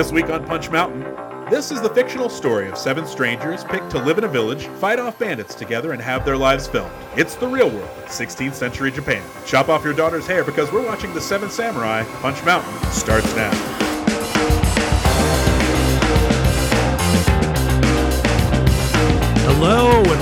This week on Punch Mountain, this is the fictional story of seven strangers picked to live in a village, fight off bandits together, and have their lives filmed. It's the real world, 16th century Japan. Chop off your daughter's hair because we're watching The Seven Samurai. Punch Mountain starts now.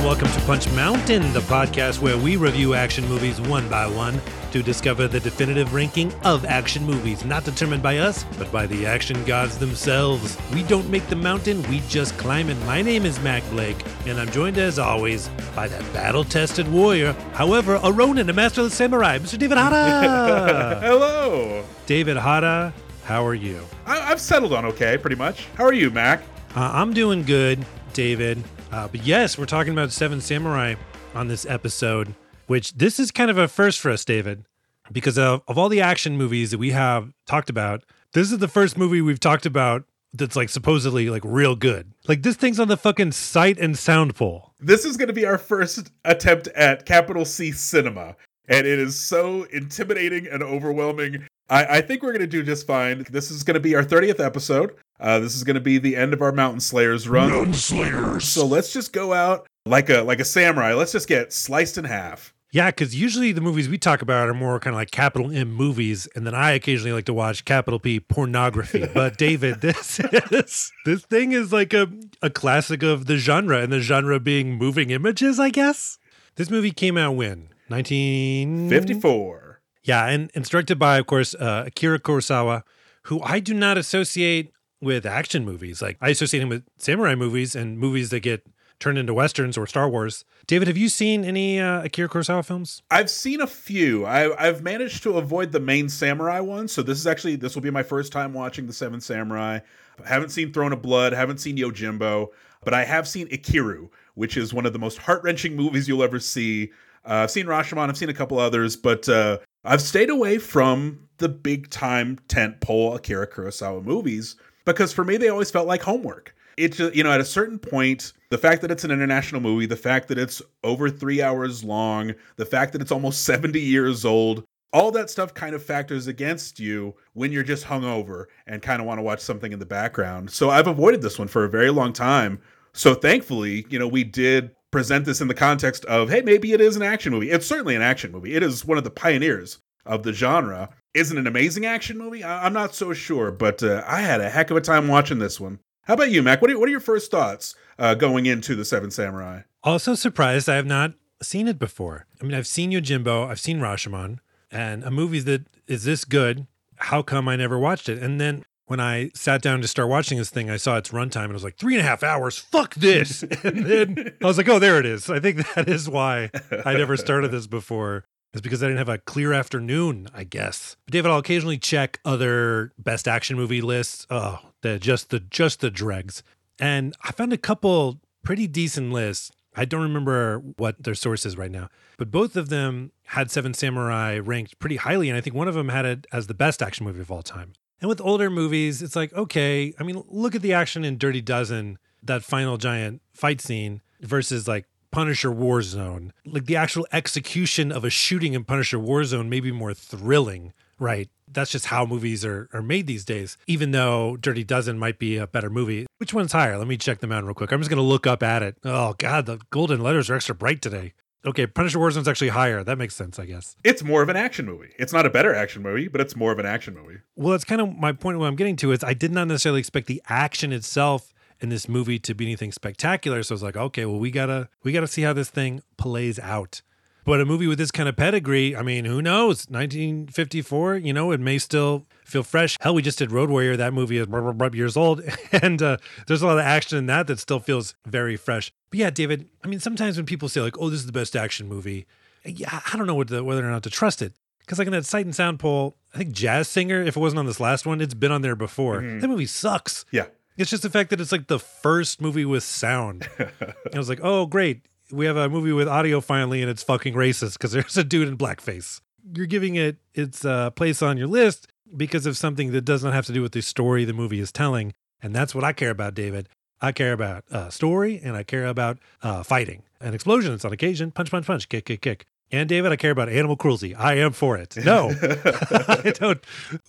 Welcome to Punch Mountain, the podcast where we review action movies one by one to discover the definitive ranking of action movies, not determined by us, but by the action gods themselves. We don't make the mountain, we just climb it. My name is Mac Blake, and I'm joined as always by that battle tested warrior, however, a Ronin, a master of the samurai, Mr. David Hara. Hello. David Hara, how are you? I- I've settled on okay, pretty much. How are you, Mac? Uh, I'm doing good, David. Uh, but yes, we're talking about Seven Samurai on this episode, which this is kind of a first for us, David, because of, of all the action movies that we have talked about, this is the first movie we've talked about that's like supposedly like real good. Like this thing's on the fucking sight and sound poll. This is going to be our first attempt at capital C cinema, and it is so intimidating and overwhelming. I, I think we're going to do just fine. This is going to be our 30th episode. Uh, this is going to be the end of our Mountain Slayers run. Mountain Slayers. So let's just go out like a like a samurai. Let's just get sliced in half. Yeah, because usually the movies we talk about are more kind of like capital M movies, and then I occasionally like to watch capital P pornography. But David, this is this thing is like a a classic of the genre, and the genre being moving images, I guess. This movie came out when nineteen 54. Yeah, and, directed by, of course, uh, Akira Kurosawa, who I do not associate with action movies. Like I associate him with samurai movies and movies that get turned into westerns or Star Wars. David, have you seen any uh, Akira Kurosawa films? I've seen a few. I, I've managed to avoid the main samurai one, so this is actually this will be my first time watching the Seven Samurai. I haven't seen Throne of Blood, haven't seen Yojimbo, but I have seen Ikiru, which is one of the most heart wrenching movies you'll ever see. Uh, I've seen Rashomon, I've seen a couple others, but uh, I've stayed away from the big time tent pole Akira Kurosawa movies because for me they always felt like homework. It just, you know, at a certain point, the fact that it's an international movie, the fact that it's over three hours long, the fact that it's almost 70 years old, all that stuff kind of factors against you when you're just hungover and kind of want to watch something in the background. So I've avoided this one for a very long time. So thankfully, you know, we did present this in the context of, hey, maybe it is an action movie. It's certainly an action movie. It is one of the pioneers of the genre. isn't an amazing action movie? I- am not so sure, but uh, I had a heck of a time watching this one. How about you, Mac? What are, what are your first thoughts uh, going into the Seven Samurai? Also surprised I have not seen it before. I mean, I've seen Yojimbo, I've seen Rashomon, and a movie that is this good. How come I never watched it? And then when I sat down to start watching this thing, I saw its runtime and I was like, three and a half hours. Fuck this. and then I was like, oh, there it is. I think that is why I never started this before. It's because I didn't have a clear afternoon, I guess. But David, I'll occasionally check other best action movie lists. Oh, the just the just the dregs. And I found a couple pretty decent lists. I don't remember what their source is right now, but both of them had Seven Samurai ranked pretty highly, and I think one of them had it as the best action movie of all time. And with older movies, it's like, okay, I mean, look at the action in Dirty Dozen, that final giant fight scene versus like Punisher Warzone. Like the actual execution of a shooting in Punisher Warzone may be more thrilling, right? That's just how movies are, are made these days. Even though Dirty Dozen might be a better movie. Which one's higher? Let me check them out real quick. I'm just going to look up at it. Oh, God, the golden letters are extra bright today. Okay, Punisher Warzone's actually higher. That makes sense, I guess. It's more of an action movie. It's not a better action movie, but it's more of an action movie. Well, that's kind of my point. What I'm getting to is I did not necessarily expect the action itself in this movie to be anything spectacular. So I was like, okay, well, we gotta we gotta see how this thing plays out. But a movie with this kind of pedigree, I mean, who knows? 1954, you know, it may still feel fresh. Hell, we just did Road Warrior. That movie is years old, and uh, there's a lot of action in that that still feels very fresh. But yeah, David, I mean, sometimes when people say like, "Oh, this is the best action movie," yeah, I don't know whether, whether or not to trust it. Because like in that Sight and Sound poll, I think Jazz Singer, if it wasn't on this last one, it's been on there before. Mhm. That movie sucks. Yeah. It's just the fact that it's like the first movie with sound. I was like, oh, great. We have a movie with audio finally, and it's fucking racist because there's a dude in blackface. You're giving it its uh, place on your list because of something that does not have to do with the story the movie is telling. And that's what I care about, David. I care about uh, story and I care about uh, fighting and explosions on occasion. Punch, punch, punch, kick, kick, kick. And David, I care about animal cruelty. I am for it. No, I don't.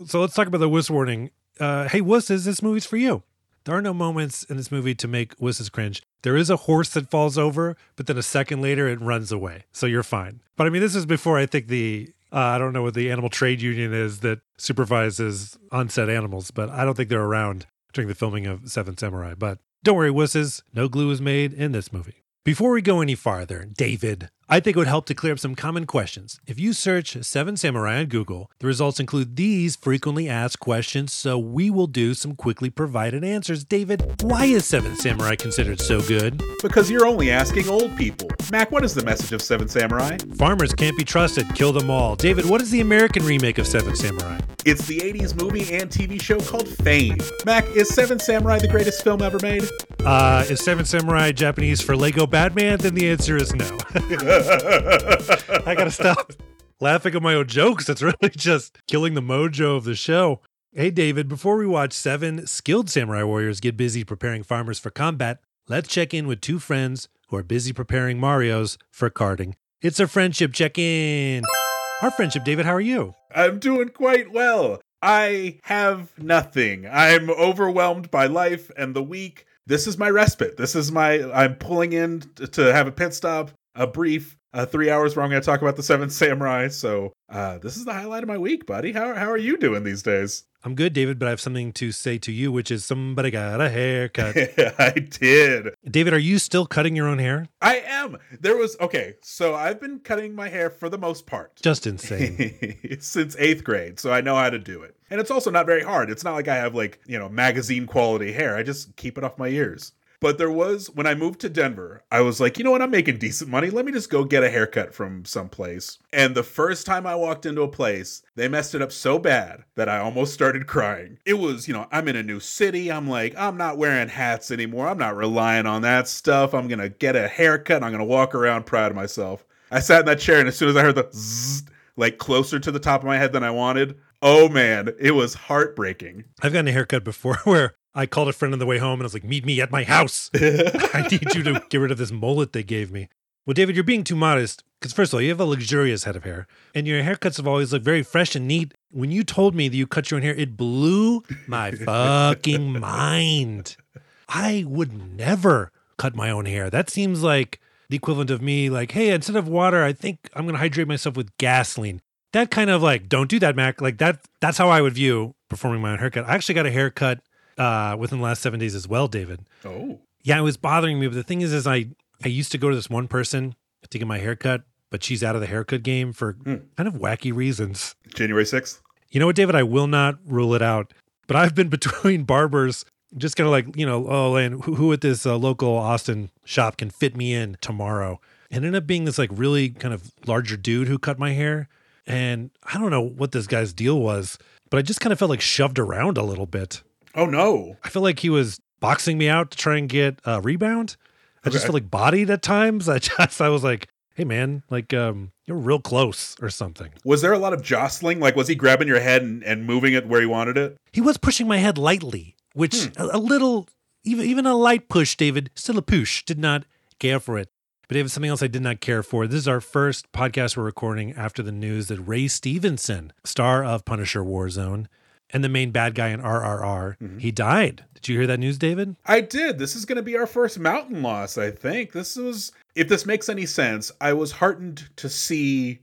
So let's talk about the whist warning uh, hey, wusses, this movie's for you. There are no moments in this movie to make wusses cringe. There is a horse that falls over, but then a second later it runs away. So you're fine. But I mean, this is before I think the, uh, I don't know what the animal trade union is that supervises on-set animals, but I don't think they're around during the filming of Seven Samurai. But don't worry, wusses, no glue was made in this movie. Before we go any farther, David, I think it would help to clear up some common questions. If you search Seven Samurai on Google, the results include these frequently asked questions, so we will do some quickly provided answers. David, why is Seven Samurai considered so good? Because you're only asking old people. Mac, what is the message of Seven Samurai? Farmers can't be trusted, kill them all. David, what is the American remake of Seven Samurai? It's the 80s movie and TV show called Fame. Mac, is Seven Samurai the greatest film ever made? Uh, is Seven Samurai Japanese for Lego Batman? Then the answer is no. I gotta stop laughing at my own jokes. It's really just killing the mojo of the show. Hey, David, before we watch seven skilled samurai warriors get busy preparing farmers for combat, let's check in with two friends who are busy preparing Marios for karting. It's a friendship check in. Our friendship, David, how are you? I'm doing quite well. I have nothing. I'm overwhelmed by life and the week. This is my respite. This is my. I'm pulling in to have a pit stop, a brief uh, three hours where I'm going to talk about the Seven Samurai. So uh, this is the highlight of my week, buddy. How how are you doing these days? I'm good, David, but I have something to say to you, which is somebody got a haircut. I did. David, are you still cutting your own hair? I am. There was okay. So I've been cutting my hair for the most part Just insane. since eighth grade, so I know how to do it. And it's also not very hard. It's not like I have like you know magazine quality hair. I just keep it off my ears. But there was when I moved to Denver, I was like, you know what, I'm making decent money. Let me just go get a haircut from someplace. And the first time I walked into a place, they messed it up so bad that I almost started crying. It was, you know, I'm in a new city. I'm like, I'm not wearing hats anymore. I'm not relying on that stuff. I'm gonna get a haircut I'm gonna walk around proud of myself. I sat in that chair, and as soon as I heard the zzz, like closer to the top of my head than I wanted, oh man, it was heartbreaking. I've gotten a haircut before where I called a friend on the way home and I was like, meet me at my house. I need you to get rid of this mullet they gave me. Well, David, you're being too modest because, first of all, you have a luxurious head of hair and your haircuts have always looked very fresh and neat. When you told me that you cut your own hair, it blew my fucking mind. I would never cut my own hair. That seems like the equivalent of me, like, hey, instead of water, I think I'm going to hydrate myself with gasoline. That kind of like, don't do that, Mac. Like that. That's how I would view performing my own haircut. I actually got a haircut uh, within the last seven days as well, David. Oh. Yeah, it was bothering me. But the thing is, is I I used to go to this one person to get my haircut, but she's out of the haircut game for kind of wacky reasons. January 6th? You know what, David? I will not rule it out. But I've been between barbers, just kind of like you know, oh, and who, who at this uh, local Austin shop can fit me in tomorrow? And ended up being this like really kind of larger dude who cut my hair, and I don't know what this guy's deal was, but I just kind of felt like shoved around a little bit. Oh no. I feel like he was boxing me out to try and get a rebound. I just Okay. feel like bodied at times. I just I was like, hey man, like um, you're real close or something. Was there a lot of jostling? Like, was he grabbing your head and, and moving it where he wanted it? He was pushing my head lightly, which a, a little, even even a light push, David, still a push. Did not care for it. But David, something else I did not care for. This is our first podcast we're recording after the news that Ray Stevenson, star of Punisher Warzone, and the main bad guy in RRR, mm-hmm. he died. Did you hear that news, David? I did. This is going to be our first mountain loss, I think. This was, if this makes any sense, I was heartened to see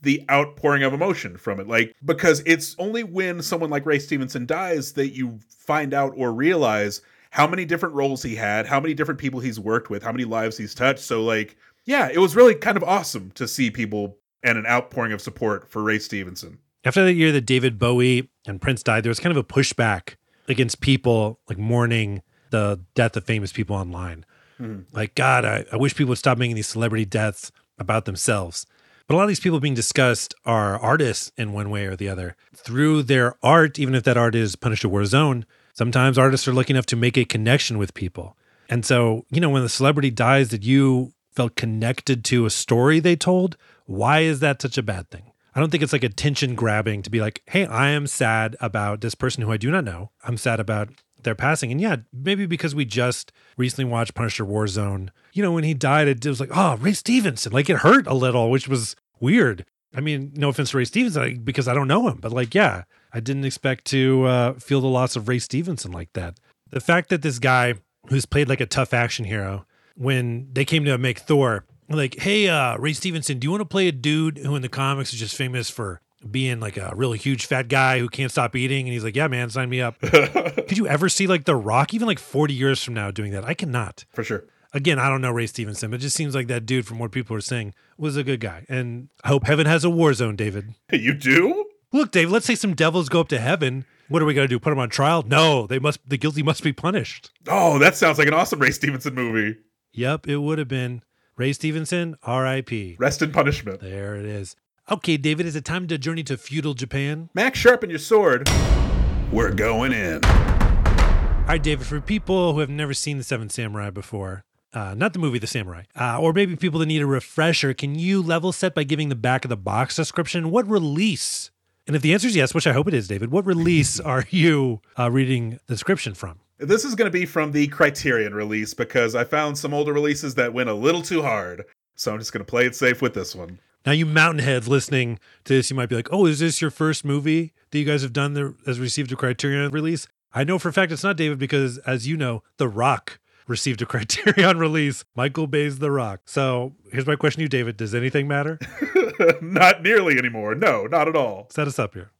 the outpouring of emotion from it. Like, because it's only when someone like Ray Stevenson dies that you find out or realize how many different roles he had, how many different people he's worked with, how many lives he's touched. So, like, yeah, it was really kind of awesome to see people and an outpouring of support for Ray Stevenson. After the year that David Bowie and Prince died, there was kind of a pushback against people like mourning the death of famous people online. Mm-hmm. Like, God, I, I wish people would stop making these celebrity deaths about themselves. But a lot of these people being discussed are artists in one way or the other. Through their art, even if that art is Punisher Warzone, sometimes artists are lucky enough to make a connection with people. And so, you know, when the celebrity dies that you felt connected to a story they told, why is that such a bad thing? I don't think it's like attention grabbing to be like, hey, I am sad about this person who I do not know. I'm sad about their passing. And yeah, maybe because we just recently watched Punisher Warzone, you know, when he died, it was like, oh, Ray Stevenson. Like it hurt a little, which was weird. I mean, no offense to Ray Stevenson because I don't know him, but like, yeah, I didn't expect to uh, feel the loss of Ray Stevenson like that. The fact that this guy who's played like a tough action hero, when they came to make Thor, like, hey, uh, Ray Stevenson, do you want to play a dude who in the comics is just famous for being like a really huge fat guy who can't stop eating? And he's like, yeah, man, sign me up. Could you ever see like The Rock, even like 40 years from now, doing that? I cannot. For sure. Again, I don't know Ray Stevenson, but it just seems like that dude, from what people are saying, was a good guy. And I hope heaven has a war zone, David. You do? Look, Dave, let's say some devils go up to heaven. What are we going to do? Put them on trial? No, they must. The guilty must be punished. Oh, that sounds like an awesome Ray Stevenson movie. Yep, it would have been Ray Stevenson, R.I.P. Rest in punishment. There it is. Okay, David, is it time to journey to feudal Japan? Max, sharpen your sword. We're going in. All right, David, for people who have never seen The Seven Samurai before, uh, not the movie The Samurai, uh, or maybe people that need a refresher, can you level set by giving the back of the box description? What release? And if the answer is yes, which I hope it is, David, what release are you uh, reading the description from? This is going to be from the Criterion release because I found some older releases that went a little too hard. So I'm just going to play it safe with this one. Now, you mountain heads listening to this, you might be like, oh, is this your first movie that you guys have done that has received a Criterion release? I know for a fact it's not, David, because as you know, The Rock received a Criterion release. Michael Bay's The Rock. So here's my question to you, David. Does anything matter? not nearly anymore. No, not at all. Set us up here.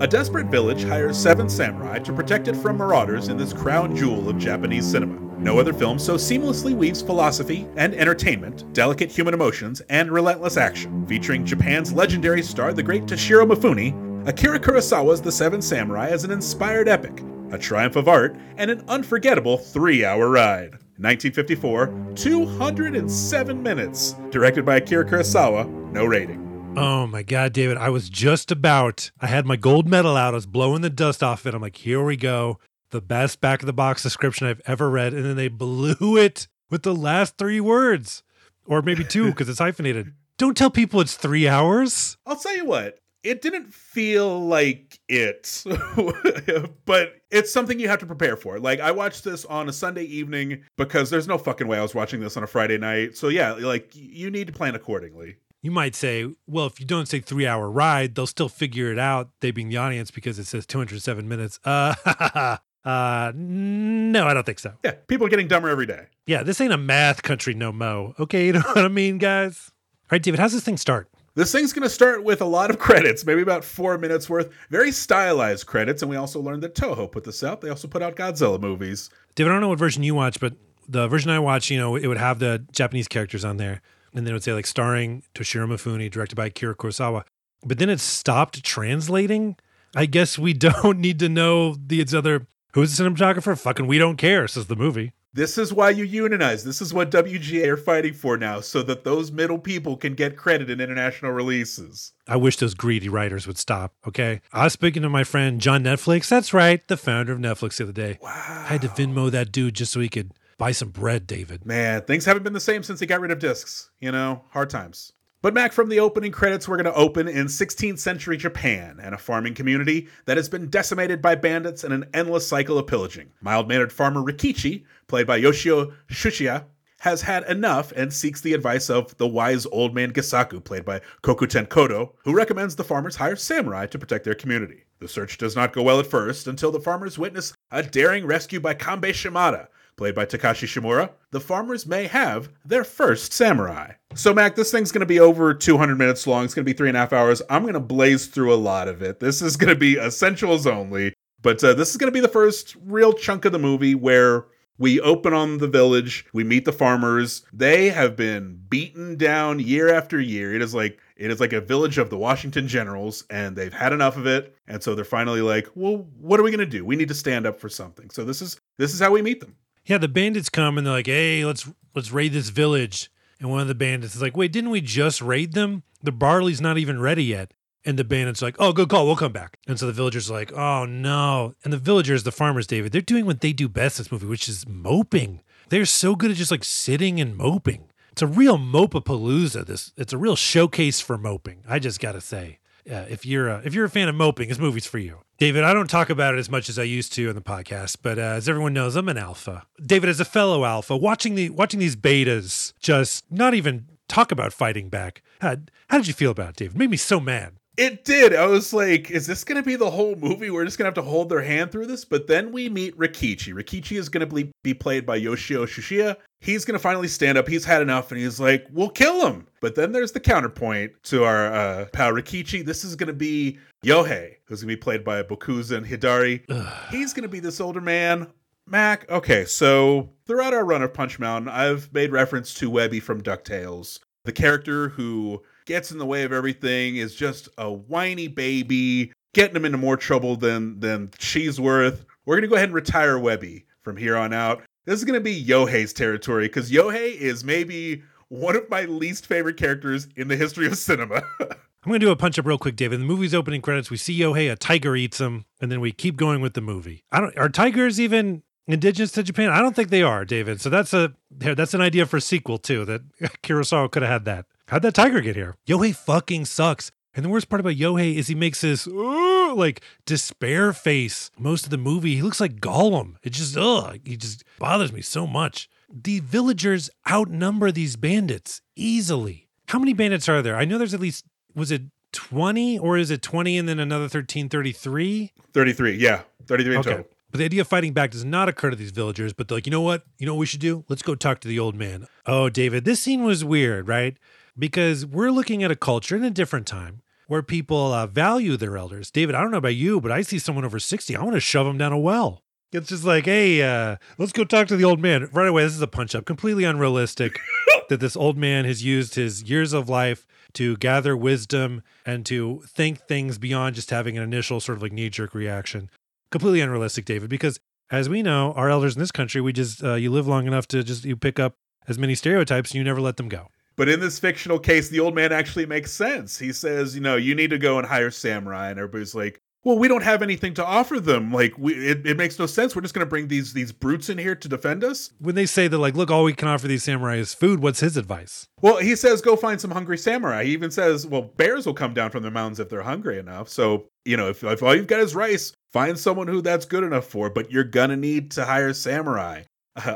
A desperate village hires seven samurai to protect it from marauders in this crown jewel of Japanese cinema. No other film so seamlessly weaves philosophy and entertainment, delicate human emotions, and relentless action. Featuring Japan's legendary star, the great Toshiro Mifune, Akira Kurosawa's The Seven Samurai is an inspired epic, a triumph of art, and an unforgettable three hour ride. 1954, 207 minutes. Directed by Akira Kurosawa, no rating. Oh my God, David. I was just about, I had my gold medal out. I was blowing the dust off it. I'm like, here we go. The best back of the box description I've ever read. And then they blew it with the last three words, or maybe two because it's hyphenated. Don't tell people it's three hours. I'll tell you what, it didn't feel like it, but it's something you have to prepare for. Like, I watched this on a Sunday evening because there's no fucking way I was watching this on a Friday night. So, yeah, like, you need to plan accordingly. You might say, well, if you don't say three hour ride, they'll still figure it out, they being the audience, because it says 207 minutes. Uh, uh, no, I don't think so. Yeah, people are getting dumber every day. Yeah, this ain't a math country no mo. Okay, you know what I mean, guys? All right, David, how's this thing start? This thing's going to start with a lot of credits, maybe about four minutes worth. Very stylized credits. And we also learned that Toho put this out. They also put out Godzilla movies. David, I don't know what version you watch, but the version I watch, you know, it would have the Japanese characters on there. And then it would say, like, starring Toshiro Mifune, directed by Akira Kurosawa. But then it stopped translating. I guess we don't need to know the other. Who's the cinematographer? Fucking we don't care, says the movie. This is why you unionize. This is what WGA are fighting for now, so that those middle people can get credit in international releases. I wish those greedy writers would stop, okay? I was speaking to my friend John Netflix. That's right, the founder of Netflix the other day. Wow. I had to Venmo that dude just so he could buy some bread, David. Man, things haven't been the same since he got rid of discs. You know, hard times. But Mac, from the opening credits, we're going to open in 16th century Japan and a farming community that has been decimated by bandits and an endless cycle of pillaging. Mild mannered farmer Rikichi, played by Yoshio Tsuchiya, has had enough and seeks the advice of the wise old man Gisaku, played by Kokuten Kodo, who recommends the farmers hire samurai to protect their community. The search does not go well at first until the farmers witness a daring rescue by Kanbei Shimada, played by Takashi Shimura, the farmers may have their first samurai. So, Mac, this thing's going to be over 200 minutes long. It's going to be three and a half hours. I'm going to blaze through a lot of it. This is going to be essentials only. But uh, this is going to be the first real chunk of the movie where we open on the village, we meet the farmers. They have been beaten down year after year. It is like it is like a village of the Washington Generals, and they've had enough of it. And so they're finally like, "Well, what are we going to do? We need to stand up for something." So this is this is how we meet them. Yeah, the bandits come and they're like, "Hey, let's let's raid this village." And one of the bandits is like, "Wait, didn't we just raid them? The barley's not even ready yet." And the bandits are like, "Oh, good call. We'll come back." And so the villagers are like, "Oh no!" And the villagers, the farmers, David, they're doing what they do best in this movie, which is moping. They're so good at just like sitting and moping. It's a real mopapalooza. This it's a real showcase for moping. I just gotta say, uh, if you're a, if you're a fan of moping, this movie's for you. David, I don't talk about it as much as I used to in the podcast, but uh, as everyone knows, I'm an alpha. David, as a fellow alpha, watching the watching these betas just not even talk about fighting back. How, how did you feel about it, David? It made me so mad. It did. I was like, is this going to be the whole movie? We're just going to have to hold their hand through this. But then we meet Rikichi. Rikichi is going to be played by Yoshio Tsuchiya. He's going to finally stand up. He's had enough and he's like, we'll kill him. But then there's the counterpoint to our uh, pal Rikichi. This is going to be Yohei, who's going to be played by Bokuzen Hidari. He's going to be this older man. Mac, okay, so throughout our run of Punch Mountain, I've made reference to Webby from DuckTales. The character who gets in the way of everything, is just a whiny baby, getting him into more trouble than than she's worth. We're gonna go ahead and retire Webby from here on out. This is gonna be Yohei's territory because Yohei is maybe one of my least favorite characters in the history of cinema. I'm going to do a punch up real quick, David. In the movie's opening credits, we see Yohei, a tiger eats him, and then we keep going with the movie. I don't are tigers even indigenous to Japan? I don't think they are, David. So that's a that's an idea for a sequel too. That Kurosawa could have had that. How'd that tiger get here? Yohei fucking sucks. And the worst part about Yohei is he makes this like despair face most of the movie. He looks like Gollum. It just ugh, he just bothers me so much. The villagers outnumber these bandits easily. How many bandits are there? I know there's at least was it 20 or is it 20 and then another 13 33? 33, yeah. 33 in Okay. total. But the idea of fighting back does not occur to these villagers, but they're like, you know what? You know what we should do? Let's go talk to the old man. Oh, David, this scene was weird, right? Because we're looking at a culture in a different time where people uh, value their elders. David, I don't know about you, but I see someone over 60, I want to shove them down a well. It's just like, hey, uh, let's go talk to the old man. Right away, this is a punch up. Completely unrealistic that this old man has used his years of life to gather wisdom and to think things beyond just having an initial sort of like knee jerk reaction. Completely unrealistic, David, because as we know, our elders in this country, we just, uh, you live long enough to just, you pick up as many stereotypes and you never let them go. But in this fictional case, the old man actually makes sense. He says, you know, you need to go and hire samurai, and everybody's like, well, we don't have anything to offer them. Like, we, it, it makes no sense. We're just going to bring these these brutes in here to defend us. When they say that, like, look, all we can offer these samurai is food, what's his advice? Well, he says, go find some hungry samurai. He even says, well, bears will come down from the mountains if they're hungry enough. So, you know, if, if all you've got is rice, find someone who that's good enough for. But you're gonna need to hire samurai.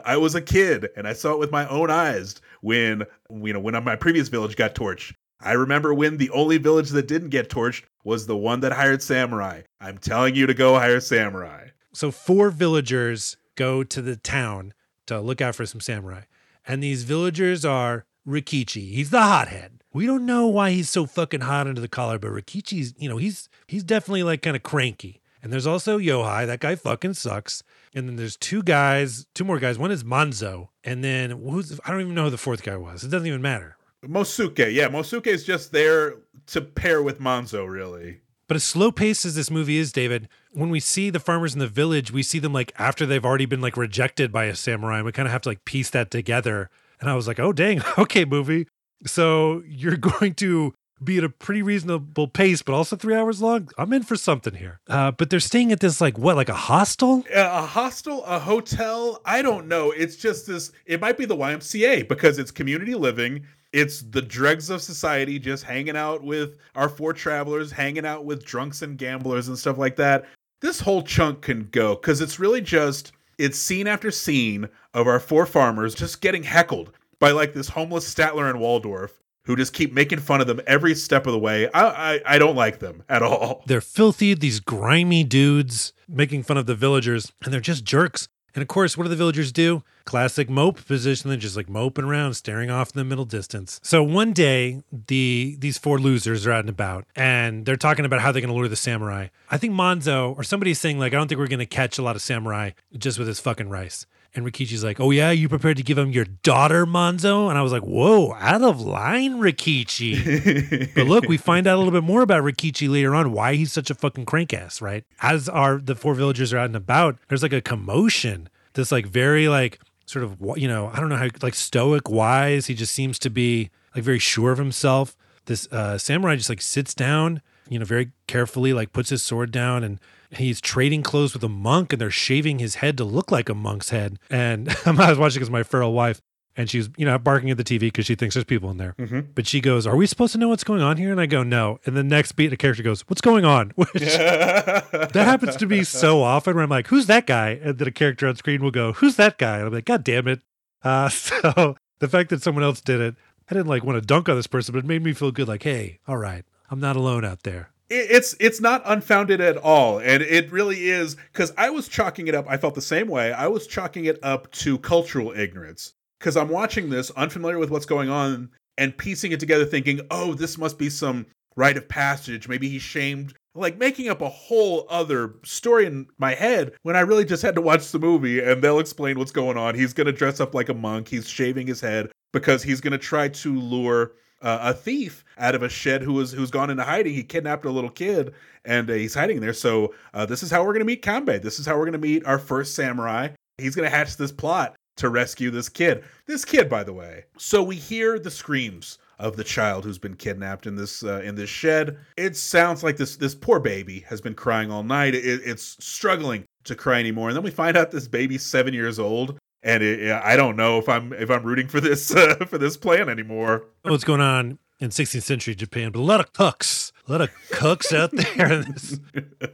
I was a kid and I saw it with my own eyes when you know when my previous village got torched. I remember when the only village that didn't get torched was the one that hired samurai. I'm telling you to go hire samurai. So, four villagers go to the town to look out for some samurai. And these villagers are Rikichi. He's the hothead. We don't know why he's so fucking hot under the collar, but Rikichi's, you know, he's he's definitely like kind of cranky. And there's also Yohai. That guy fucking sucks. And then there's two guys, two more guys. One is Manzo. And then who's I don't even know who the fourth guy was. It doesn't even matter. Mosuke, yeah, Mosuke is just there to pair with Manzo, really. But as slow paced as this movie is, David, when we see the farmers in the village, we see them like after they've already been like rejected by a samurai. And we kind of have to like piece that together. And I was like, oh, dang, okay, movie. So you're going to be at a pretty reasonable pace, but also three hours long. I'm in for something here. Uh, but they're staying at this like what, like a hostel? a hostel, a hotel, I don't know. It's just this, it might be the YMCA because it's community living. It's the dregs of society just hanging out with our four travelers, hanging out with drunks and gamblers and stuff like that. This whole chunk can go because it's really just, it's scene after scene of our four farmers just getting heckled by like this homeless Statler and Waldorf who just keep making fun of them every step of the way. I, I, I don't like them at all. They're filthy, these grimy dudes making fun of the villagers, and they're just jerks. And of course, what do the villagers do? Classic mope position. They're just like moping around, staring off in the middle distance. So one day, the these four losers are out and about, and they're talking about how they're going to lure the samurai. I think Monzo or somebody's saying like, I don't think we're going to catch a lot of samurai just with this fucking rice. And Rikichi's like, "Oh yeah, you prepared to give him your daughter, Monzo?" And I was like, "Whoa, out of line, Rikichi." but look, we find out a little bit more about Rikichi later on, why he's such a fucking crank ass, right? As are the four villagers are out and about, there's like a commotion. This like very like sort of you know I don't know how like stoic wise. He just seems to be like very sure of himself. This uh, samurai just like sits down, you know, very carefully, like puts his sword down and he's trading clothes with a monk and they're shaving his head to look like a monk's head. And I was watching because my feral wife and she's, you know, barking at the TV because she thinks there's people in there. But she goes, Are we supposed to know what's going on here? And I go, No. And the next beat, the character goes, What's going on? Which that happens to me so often where I'm like, Who's that guy? And then a character on screen will go, Who's that guy? And I'm like, God damn it. Uh, so the fact that someone else did it, I didn't like want to dunk on this person, but it made me feel good like, Hey, all right, I'm not alone out there. It's it's not unfounded at all and it really is because i was chalking it up i felt the same way i was chalking it up to cultural ignorance because i'm watching this unfamiliar with what's going on and piecing it together thinking oh this must be some rite of passage maybe he's shamed like making up a whole other story in my head when I really just had to watch the movie and they'll explain what's going on. He's going to dress up like a monk. He's shaving his head because he's going to try to lure uh, a thief out of a shed who was who's gone into hiding. He kidnapped a little kid and uh, he's hiding there. So uh, this is how we're going to meet Kanbei. This is how we're going to meet our first samurai. He's going to hatch this plot to rescue this kid. This kid, by the way. So we hear the screams of the child who's been kidnapped in this uh, in this shed. It sounds like this this poor baby has been crying all night. It, it's struggling to cry anymore, and then we find out this baby's seven years old. And it, I don't know if I'm if I'm rooting for this uh, for this plan anymore. What's going on in 16th century Japan? But a lot of cooks, a lot of cooks out there.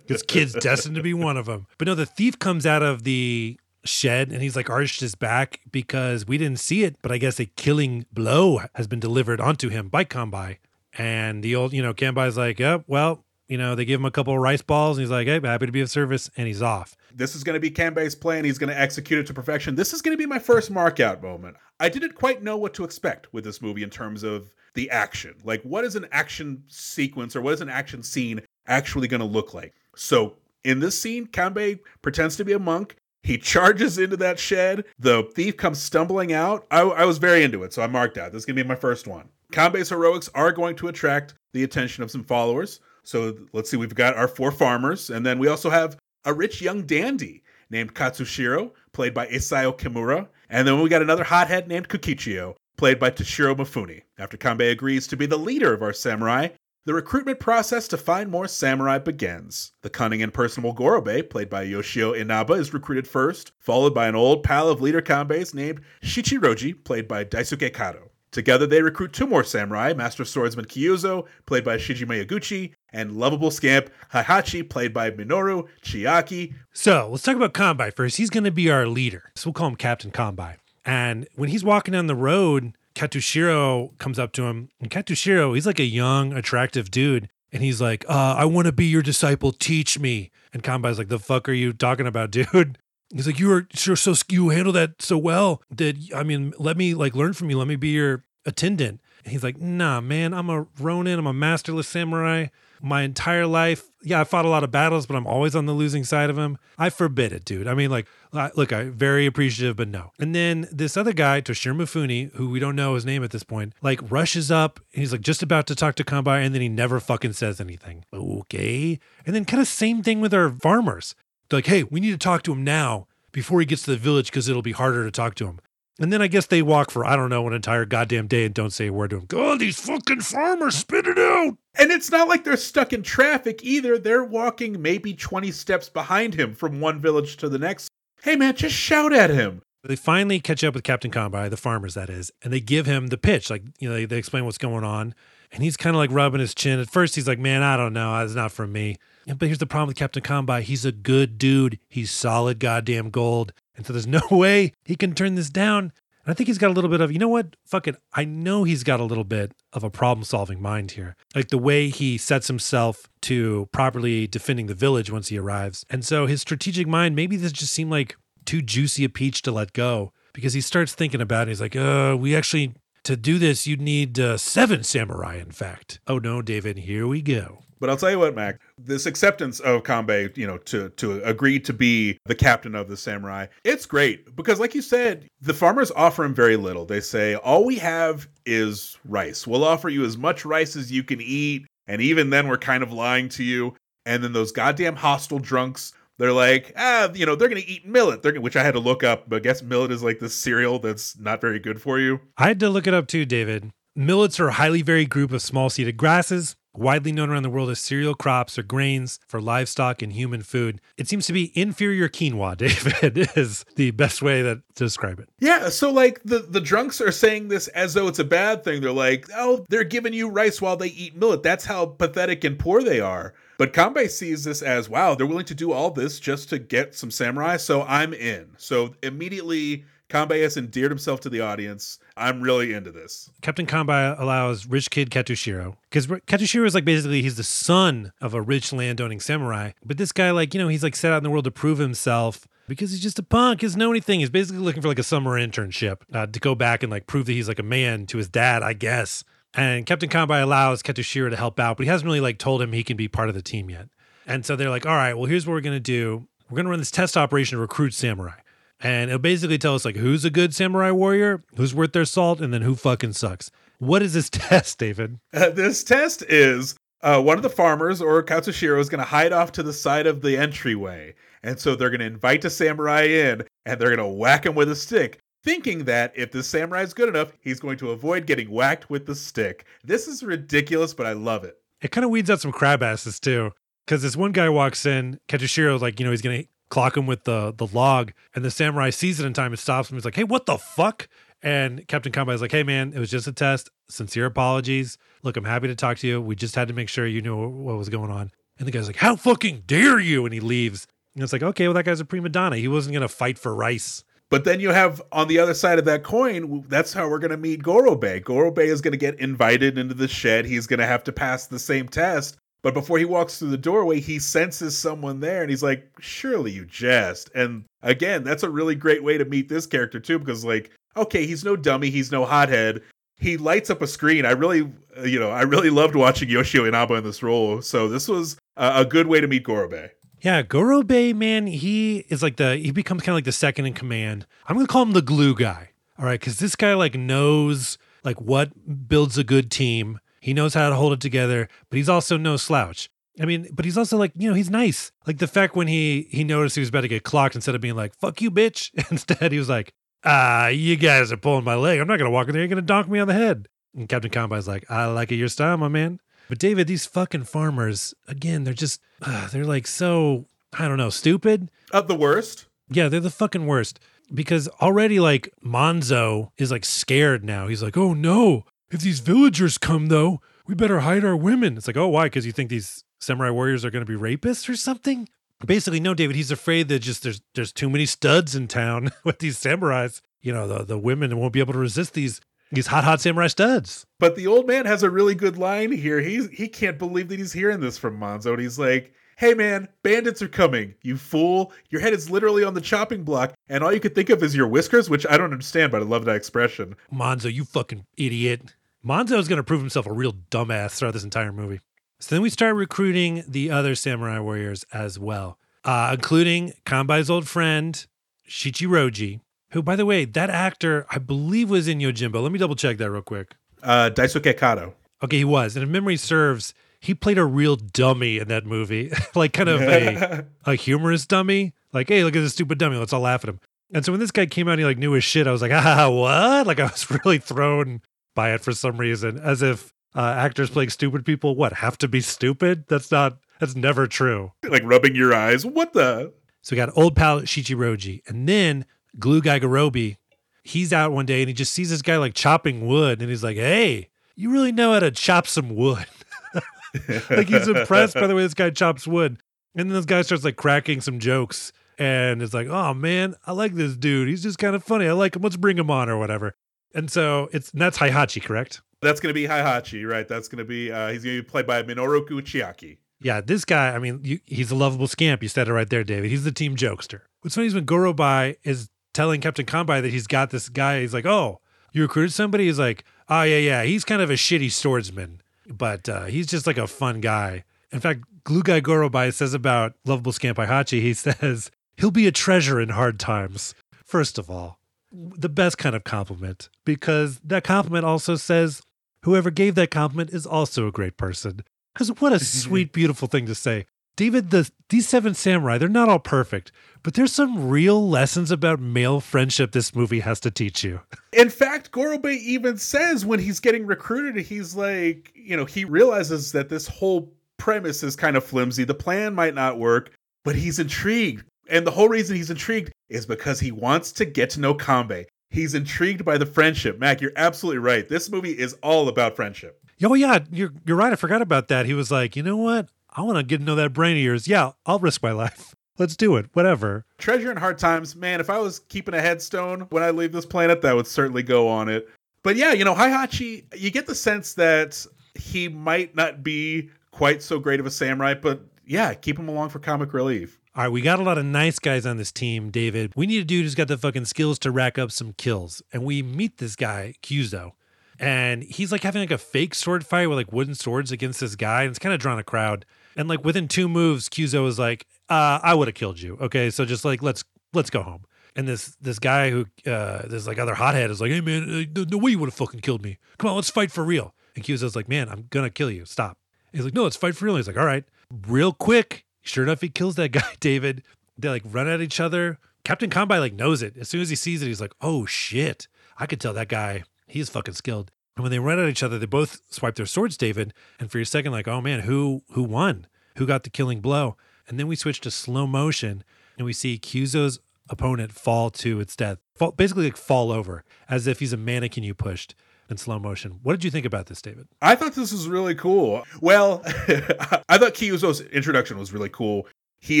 This, kid's destined to be one of them. But no, the thief comes out of the shed and he's like arched his back because we didn't see it, but I guess a killing blow has been delivered onto him by Kanbei. And the old, you know, Kanbei's like, yep, well, you know, they give him a couple of rice balls and he's like, hey, happy to be of service. And he's off. This is going to be Kanbei's plan. He's going to execute it to perfection. This is going to be my first markout moment. I didn't quite know what to expect with this movie in terms of the action. Like, what is an action sequence or what is an action scene actually going to look like? So, in this scene, Kanbei pretends to be a monk. He charges into that shed. The thief comes stumbling out. I, I was very into it, so I marked out. This is going to be my first one. Kanbei's heroics are going to attract the attention of some followers. So let's see, we've got our four farmers, and then we also have a rich young dandy named Katsushiro, played by Isao Kimura. And then we got another hothead named Kikuchiyo, played by Toshiro Mifune. After Kanbei agrees to be the leader of our samurai, the recruitment process to find more samurai begins. The cunning and personable Gorobe, played by Yoshio Inaba, is recruited first, followed by an old pal of leader Kanbei's named Shichiroji, played by Daisuke Kato. Together, they recruit two more samurai, Master Swordsman Kyuzo, played by Seiji Miyaguchi, and lovable scamp Heihachi, played by Minoru Chiaki. So let's talk about Kanbei first. He's going to be our leader. So we'll call him Captain Kanbei. And when he's walking down the road, Katsushiro comes up to him, and Katsushiro, he's like a young, attractive dude. And he's like, uh, I want to be your disciple. Teach me. And Kanbei's like, the fuck are you talking about, dude? He's like, you are sure so you handle that so well that I mean, let me like learn from you. Let me be your attendant. And he's like, nah, man, I'm a Ronin. I'm a masterless samurai my entire life. Yeah, I fought a lot of battles, but I'm always on the losing side of them. I forbid it, dude. I mean, like, look, I'm very appreciative, but no. And then this other guy, Toshiro Mifune, who we don't know his name at this point, like rushes up he's like just about to talk to Kanbei, and then he never fucking says anything. Okay. And then kind of same thing with our farmers. They're like, hey, we need to talk to him now before he gets to the village because it'll be harder to talk to him. And then I guess they walk for, I don't know, an entire goddamn day and don't say a word to him. God, these fucking farmers, spit it out. And it's not like they're stuck in traffic either. They're walking maybe 20 steps behind him from one village to the next. Hey, man, just shout at him. They finally catch up with Captain Kanbei, the farmers, that is, and they give him the pitch. Like, you know, they, they explain what's going on. And he's kind of like rubbing his chin. At first, he's like, man, I don't know. It's not for me. But here's the problem with Captain Kanbei. He's a good dude. He's solid goddamn gold. And so there's no way he can turn this down. And I think he's got a little bit of, you know what? Fuck it. I know he's got a little bit of a problem solving mind here. Like the way he sets himself to properly defending the village once he arrives. And so his strategic mind, maybe this just seemed like too juicy a peach to let go because he starts thinking about it. He's like, uh, we actually, to do this, you'd need uh, seven samurai, in fact. Oh no, David, here we go. But I'll tell you what, Mac, this acceptance of Kanbei, you know, to to agree to be the captain of the samurai, it's great because like you said, the farmers offer him very little. They say, "All we have is rice. We'll offer you as much rice as you can eat, and even then we're kind of lying to you." And then those goddamn hostile drunks they're like, ah, you know, they're going to eat millet, they're, which I had to look up, but I guess millet is like this cereal that's not very good for you. I had to look it up too, David. Millets are a highly varied group of small seeded grasses widely known around the world as cereal crops or grains for livestock and human food. It seems to be inferior quinoa, David, is the best way that to describe it. Yeah, so like the the drunks are saying this as though it's a bad thing. They're like, "Oh, they're giving you rice while they eat millet. That's how pathetic and poor they are." But Kanbei sees this as, "Wow, they're willing to do all this just to get some samurai, so I'm in." So immediately Kanbei has endeared himself to the audience. I'm really into this. Captain Kanbei allows rich kid Katsushiro because Katsushiro is like basically he's the son of a rich landowning samurai, but this guy like you know he's like set out in the world to prove himself because he's just a punk, he doesn't know anything. He's basically looking for like a summer internship uh, to go back and like prove that he's like a man to his dad, I guess. And Captain Kanbei allows Katsushiro to help out, but he hasn't really like told him he can be part of the team yet. And so they're like, all right, well, here's what we're gonna do. We're gonna run this test operation to recruit samurai. And it'll basically tell us like who's a good samurai warrior, who's worth their salt, and then who fucking sucks. What is this test, David? Uh, this test is uh, one of the farmers or Katsushiro is going to hide off to the side of the entryway. And so they're going to invite a samurai in and they're going to whack him with a stick, thinking that if the samurai is good enough, he's going to avoid getting whacked with the stick. This is ridiculous, but I love it. It kind of weeds out some crab asses too. Because this one guy walks in, Katsushiro, like, you know, he's going to clock him with the the log, and the samurai sees it in time and stops him. He's like, "Hey, what the fuck?" And Captain Kanbei is like, "Hey, man, it was just a test. Sincere apologies. Look, I'm happy to talk to you. We just had to make sure you knew what was going on." And the guy's like, "How fucking dare you?" And he leaves. And it's like, okay, well, that guy's a prima donna. He wasn't gonna fight for rice. But then you have on the other side of that coin, that's how we're going to meet Gorobei. Gorobei is going to get invited into the shed. He's going to have to pass the same test. But before he walks through the doorway, he senses someone there and he's like, Surely you jest. And again, that's a really great way to meet this character, too, because, like, okay, he's no dummy, he's no hothead. He lights up a screen. I really, you know, I really loved watching Yoshio Inaba in this role. So this was a, good way to meet Gorobe. Yeah, Gorobe, man, he is like the he becomes kind of like the second in command. I'm gonna call him the glue guy. All right, because this guy like knows like what builds a good team. He knows how to hold it together, but he's also no slouch. I mean, but he's also like, you know, he's nice. Like the fact when he he noticed he was about to get clocked, instead of being like, fuck you, bitch, instead he was like, ah, you guys are pulling my leg. I'm not gonna walk in there, you're gonna donk me on the head. And Captain Kanbei's like, I like it your style, my man. But David, these fucking farmers, again, they're just uh, they're like so I don't know, stupid. Of the worst. Yeah, they're the fucking worst. Because already like Monzo is like scared now. He's like, oh no, if these villagers come though, we better hide our women. It's like, oh, why? Because you think these samurai warriors are going to be rapists or something? Basically, no, David. He's afraid that just there's there's too many studs in town with these samurais. You know, the the women won't be able to resist these these hot hot samurai studs. But the old man has a really good line here. He's he can't believe that he's hearing this from Monzo. And he's like, "Hey man, bandits are coming. You fool! Your head is literally on the chopping block, and all you could think of is your whiskers." Which I don't understand, but I love that expression. Monzo, you fucking idiot. Monzo is going to prove himself a real dumbass throughout this entire movie. So then we start recruiting the other samurai warriors as well, uh, including Kanbei's old friend, Shichiroji, who, by the way, that actor, I believe, was in Yojimbo. Let me double check that real quick. Uh, Daisuke Kato. Okay, he was. And if memory serves, he played a real dummy in that movie, like kind of a, a humorous dummy. Like, hey, look at this stupid dummy. Let's all laugh at him. And so when this guy came out and he like knew his shit, I was like, ah, what? Like I was really thrown by it for some reason, as if uh, actors playing stupid people what have to be stupid. That's not. That's never true. Like rubbing your eyes. What the? So we got old pal Shichiroji, and then glue guy Gorobe. He's out one day and he just sees this guy like chopping wood, and he's like, "Hey, you really know how to chop some wood." like he's impressed by the way this guy chops wood, and then this guy starts like cracking some jokes, and it's like, "Oh man, I like this dude. He's just kind of funny. I like him. Let's bring him on or whatever." And so it's and that's Heihachi, correct? That's going to be Heihachi, right? That's going to be uh, he's going to be played by Minoru Chiaki. Yeah, this guy. I mean, you, he's a lovable scamp. You said it right there, David. He's the team jokester. What's funny is when Gorobe is telling Captain Kanbei that he's got this guy. He's like, "Oh, you recruited somebody?" He's like, "Oh yeah, yeah. He's kind of a shitty swordsman, but uh, he's just like a fun guy." In fact, Glue Guy Gorobe says about lovable scamp Hachi. he says he'll be a treasure in hard times. First of all, the best kind of compliment because that compliment also says whoever gave that compliment is also a great person. Because what a sweet, beautiful thing to say. David, the these seven samurai, they're not all perfect, but there's some real lessons about male friendship this movie has to teach you. In fact, Gorobei even says when he's getting recruited, he's like, you know, he realizes that this whole premise is kind of flimsy. The plan might not work, but he's intrigued. And the whole reason he's intrigued is because he wants to get to know Kanbei. He's intrigued by the friendship. Mac, you're absolutely right. This movie is all about friendship. Oh yeah, you're you're right. I forgot about that. He was like, you know what? I want to get to know that brain of yours. Yeah, I'll risk my life. let's do it. Whatever. Treasure in hard times, man. If I was keeping a headstone when I leave this planet, that would certainly go on it. But yeah, you know, Heihachi, you get the sense that he might not be quite so great of a samurai, but yeah, keep him along for comic relief. All right, we got a lot of nice guys on this team, David. We need a dude who's got the fucking skills to rack up some kills. And we meet this guy, Kyuzo. And he's like having like a fake sword fight with like wooden swords against this guy. And it's kind of drawn a crowd. And like within two moves, Kyuzo is like, uh, I would have killed you. Okay. So just like let's let's go home. And this this guy who uh this like other hothead is like, hey man, uh, no way you would have fucking killed me. Come on, let's fight for real. And Kyuzo's like, man, I'm gonna kill you. Stop. He's like, no, let's fight for real. And He's like, all right. Real quick, sure enough, he kills that guy, David. They like run at each other. Captain Kanbei like knows it. As soon as he sees it, he's like, oh shit. I could tell that guy, he's fucking skilled. And when they run at each other, they both swipe their swords, David. And for a second, like, oh man, who who won? Who got the killing blow? And then we switch to slow motion and we see Kyuzo's opponent fall to its death. Fall, basically like fall over, as if he's a mannequin you pushed in slow motion. What did you think about this, David? I thought this was really cool. Well, I thought Kyuzo's introduction was really cool. He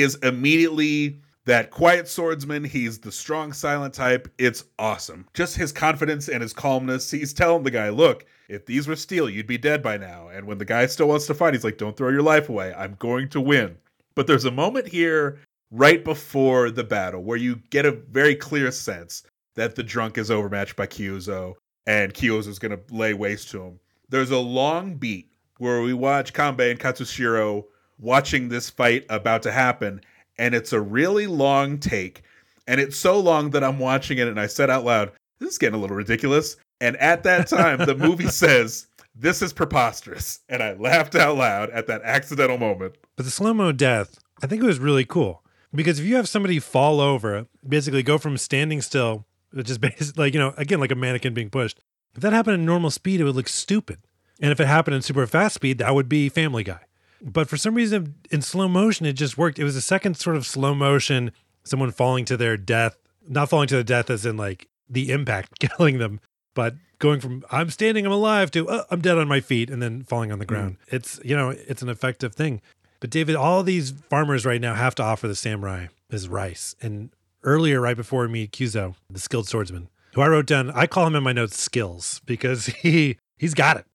is immediately that quiet swordsman. He's the strong, silent type. It's awesome. Just his confidence and his calmness. He's telling the guy, look, if these were steel, you'd be dead by now. And when the guy still wants to fight, he's like, don't throw your life away. I'm going to win. But there's a moment here right before the battle where you get a very clear sense that the drunk is overmatched by Kyuzo and Kyuzo's going to lay waste to him. There's a long beat where we watch Kanbei and Katsushiro watching this fight about to happen, and it's a really long take. And it's so long that I'm watching it and I said out loud, This is getting a little ridiculous. And at that time, the movie says, This is preposterous. And I laughed out loud at that accidental moment. But the slow mo death, I think it was really cool. Because if you have somebody fall over, basically go from standing still, which is basically like, you know, again, like a mannequin being pushed, if that happened at normal speed, it would look stupid. And if it happened in super fast speed, that would be Family Guy. But for some reason, in slow motion, it just worked. It was a second sort of slow motion, someone falling to their death, not falling to the death as in like the impact killing them, but going from I'm standing, I'm alive to oh, I'm dead on my feet and then falling on the ground. Mm. It's, you know, it's an effective thing. But David, all these farmers right now have to offer the samurai is rice. And earlier, right before we meet Kyuzo, the skilled swordsman, who I wrote down, I call him in my notes skills because he he's got it.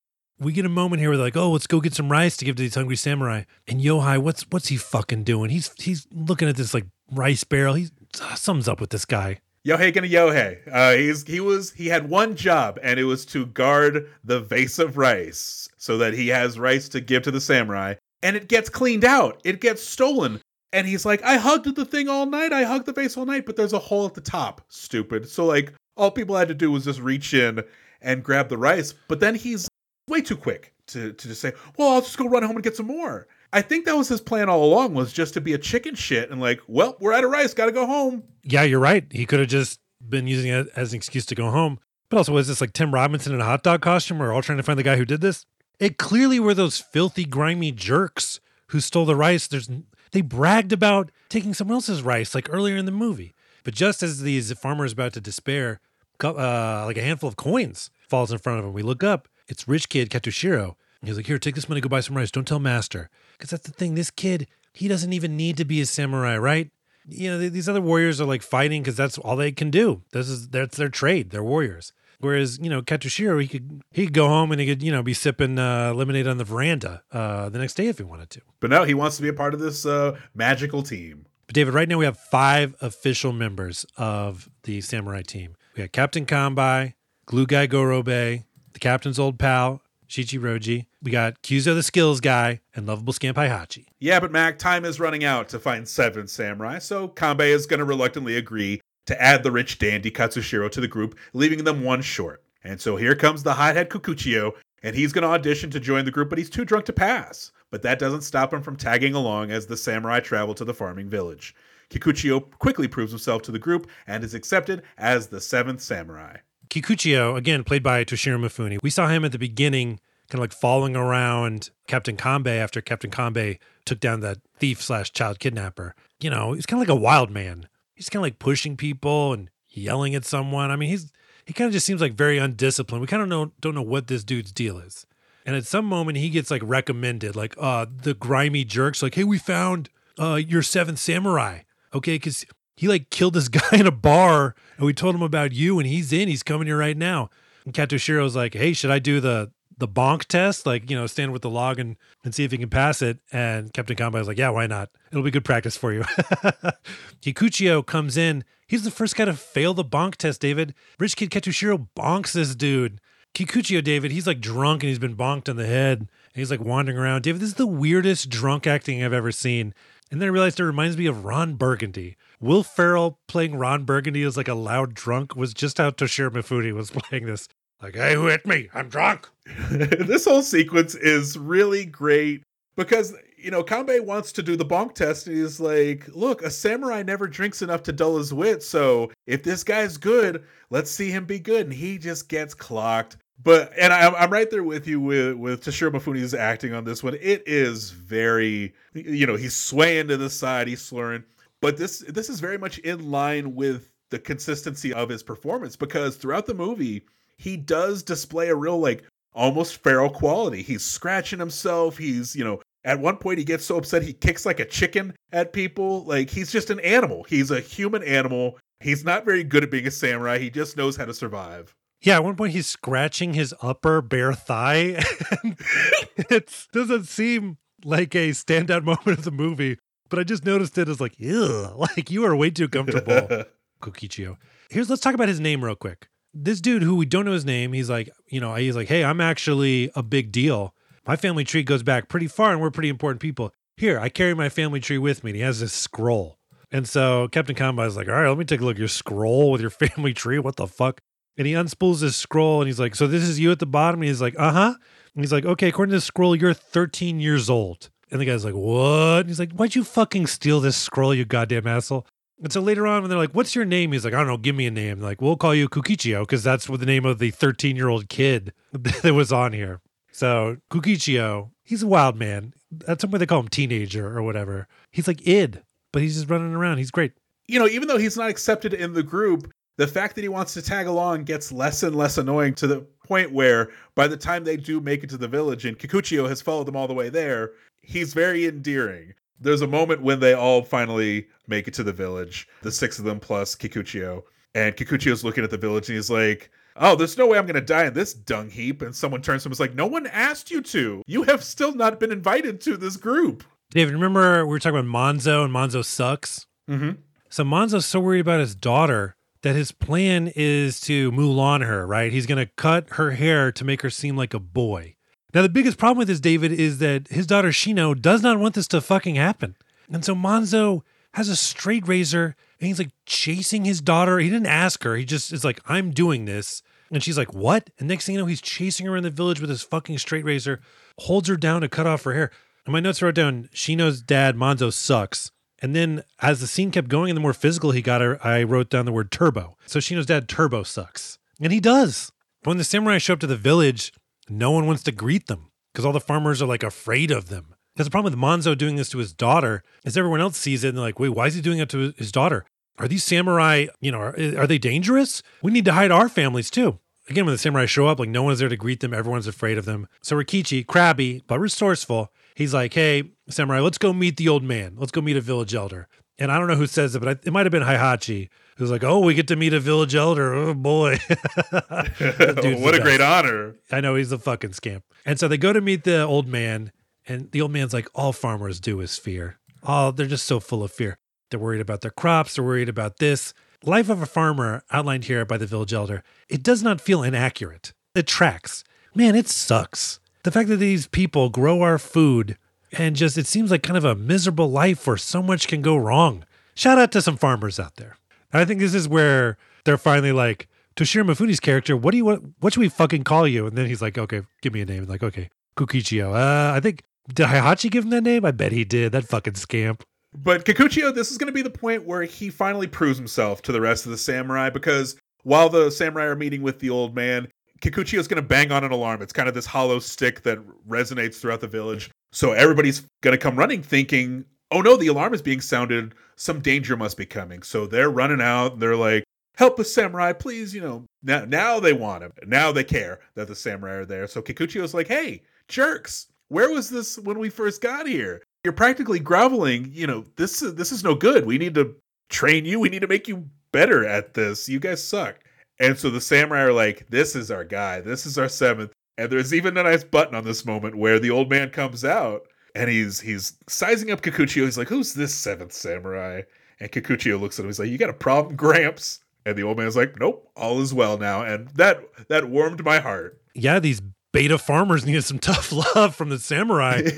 We get a moment here where they're like, oh, let's go get some rice to give to these hungry samurai. And Yohei, what's what's he fucking doing? He's he's looking at this like rice barrel. He's uh, up with this guy. Yohei gonna Yohei. Uh, he's he was he had one job and it was to guard the vase of rice so that he has rice to give to the samurai. And it gets cleaned out. It gets stolen. And he's like, I hugged the thing all night. I hugged the vase all night, but there's a hole at the top. Stupid. So like all people had to do was just reach in and grab the rice. But then he's way too quick to, to just say, well, I'll just go run home and get some more. I think that was his plan all along was just to be a chicken shit and like, well, we're out of rice, got to go home. Yeah, you're right. He could have just been using it as an excuse to go home. But also, was this like Tim Robinson in a hot dog costume? We're all trying to find the guy who did this. It clearly were those filthy, grimy jerks who stole the rice. There's they bragged about taking someone else's rice like earlier in the movie. But just as these farmers about to despair, uh, like a handful of coins falls in front of him. We look up. It's rich kid Katsushiro. He's like, here, take this money, go buy some rice. Don't tell master. Because that's the thing. This kid, he doesn't even need to be a samurai, right? You know, these other warriors are like fighting because that's all they can do. This is that's their trade. They're warriors. Whereas you know Katsushiro, he could he could go home and he could you know be sipping uh, lemonade on the veranda uh, the next day if he wanted to. But no, he wants to be a part of this uh, magical team. But David, right now we have five official members of the samurai team. We got Captain Kanbei, Glue Guy Gorobei, the captain's old pal, Shichiroji. We got Kyuzo the skills guy and lovable scamp Heihachi. Yeah, but Mac, time is running out to find seven samurai, so Kanbei is going to reluctantly agree to add the rich dandy Katsushiro to the group, leaving them one short. And so here comes the hothead Kikuchiyo, and he's going to audition to join the group, but he's too drunk to pass. But that doesn't stop him from tagging along as the samurai travel to the farming village. Kikuchiyo quickly proves himself to the group and is accepted as the seventh samurai. Kikuchiyo, again played by Toshiro Mifune, we saw him at the beginning, kind of like following around Captain Kanbei after Captain Kanbei took down that thief slash child kidnapper. You know, he's kind of like a wild man. He's kind of like pushing people and yelling at someone. I mean, he's he kind of just seems like very undisciplined. We kind of know don't know what this dude's deal is. And at some moment, he gets like recommended, like uh the grimy jerks, like, hey, we found uh your seventh samurai okay, because he like killed this guy in a bar and we told him about you and he's in, he's coming here right now. And Katsushiro's like, hey, should I do the the bonk test? Like, you know, stand with the log and, and see if he can pass it. And Captain Kanbei's like, yeah, why not? It'll be good practice for you. Kikuchiyo comes in. He's the first guy to fail the bonk test, David. Rich Kid Katsushiro bonks this dude. Kikuchiyo, David, he's like drunk and he's been bonked in the head. And he's like wandering around. David, this is the weirdest drunk acting I've ever seen. And then I realized it reminds me of Ron Burgundy. Will Ferrell playing Ron Burgundy as like a loud drunk was just how Toshiro Mifune was playing this. Like, hey, who hit me? I'm drunk. this whole sequence is really great because you know Kanbei wants to do the bonk test and he's like, "Look, a samurai never drinks enough to dull his wit. So if this guy's good, let's see him be good." And he just gets clocked. But and I'm I'm right there with you with with Toshiro Mifune's acting on this one. It is very you know he's swaying to the side, he's slurring. But this this is very much in line with the consistency of his performance because throughout the movie he does display a real like almost feral quality. He's scratching himself. He's you know at one point he gets so upset he kicks like a chicken at people. Like he's just an animal. He's a human animal. He's not very good at being a samurai. He just knows how to survive. Yeah, at one point he's scratching his upper bare thigh. it doesn't seem like a standout moment of the movie, but I just noticed it as like, ew, like you are way too comfortable, Kokichio. Here's let's talk about his name real quick. This dude who we don't know his name, he's like, you know, he's like, hey, I'm actually a big deal. My family tree goes back pretty far and we're pretty important people. Here, I carry my family tree with me. And he has this scroll. And so Captain is like, all right, let me take a look at your scroll with your family tree. What the fuck? And he unspools his scroll and he's like, So this is you at the bottom? And he's like, Uh huh. And he's like, Okay, according to this scroll, you're 13 years old. And the guy's like, What? And he's like, Why'd you fucking steal this scroll, you goddamn asshole? And so later on, when they're like, What's your name? He's like, I don't know, give me a name. They're like, We'll call you Kukichio because that's what the name of the 13 year old kid that was on here. So Kukichio, he's a wild man. That's why they call him teenager or whatever. He's like id, but he's just running around. He's great. You know, even though he's not accepted in the group, the fact that he wants to tag along gets less and less annoying to the point where by the time they do make it to the village and Kikuchiyo has followed them all the way there, he's very endearing. There's a moment when they all finally make it to the village, the six of them plus Kikuchiyo. And Kikuchiyo's looking at the village and he's like, Oh, there's no way I'm going to die in this dung heap. And someone turns to him and is like, No one asked you to. You have still not been invited to this group. David, remember we were talking about Monzo and Monzo sucks? Mm-hmm. So Monzo's so worried about his daughter that his plan is to Mulan her, right? He's going to cut her hair to make her seem like a boy. Now, the biggest problem with this, David, is that his daughter Shino does not want this to fucking happen. And so Monzo has a straight razor and he's like chasing his daughter. He didn't ask her, he just is like, I'm doing this. And she's like, What? And next thing you know, he's chasing her in the village with his fucking straight razor, holds her down to cut off her hair. And my notes wrote down Shino's dad, Monzo, sucks. And then as the scene kept going and the more physical he got I wrote down the word turbo. So Shino's dad, Turbo, sucks. And he does. But when the samurai show up to the village, no one wants to greet them because all the farmers are like afraid of them. Because the problem with Monzo doing this to his daughter is everyone else sees it and they're like, wait, why is he doing it to his daughter? Are these samurai, you know, are, are they dangerous? We need to hide our families too. Again, when the samurai show up, like no one's there to greet them, everyone's afraid of them. So Rikichi, crabby but resourceful, he's like, hey, samurai, let's go meet the old man. Let's go meet a village elder. And I don't know who says it, but it might have been Heihachi who's like, oh, we get to meet a village elder. Oh, boy. what a great honor. I know he's a fucking scamp. And so they go to meet the old man, and the old man's like, all farmers do is fear. Oh, they're just so full of fear. They're worried about their crops, they're worried about this. Life of a farmer, outlined here by the village elder, it does not feel inaccurate. It tracks. Man, it sucks. The fact that these people grow our food and just it seems like kind of a miserable life where so much can go wrong. Shout out to some farmers out there. And I think this is where they're finally like, Toshiro Mifune's character, what do you want? What should we fucking call you? And then he's like, okay, give me a name. And like, okay, Kukichio. Uh, I think did Heihachi give him that name? I bet he did. That fucking scamp. But Kikuchiyo, this is going to be the point where he finally proves himself to the rest of the samurai because while the samurai are meeting with the old man, Kikuchiyo is going to bang on an alarm. It's kind of this hollow stick that resonates throughout the village. So everybody's going to come running thinking, oh no, the alarm is being sounded. Some danger must be coming. So they're running out. They're like, help us, samurai, please. You know, now, now they want him. Now they care that the samurai are there. So Kikuchiyo's like, hey, jerks, where was this when we first got here? You're practically groveling. You know, this this is no good. We need to train you. We need to make you better at this. You guys suck. And so the samurai are like, this is our guy. This is our seventh. And there's even a nice button on this moment where the old man comes out and he's he's sizing up Kikuchiyo. He's like, "Who's this seventh samurai?" And Kikuchiyo looks at him. He's like, "You got a problem, Gramps?" And the old man's like, "Nope, all is well now." And that that warmed my heart. Yeah, these beta farmers needed some tough love from the samurai.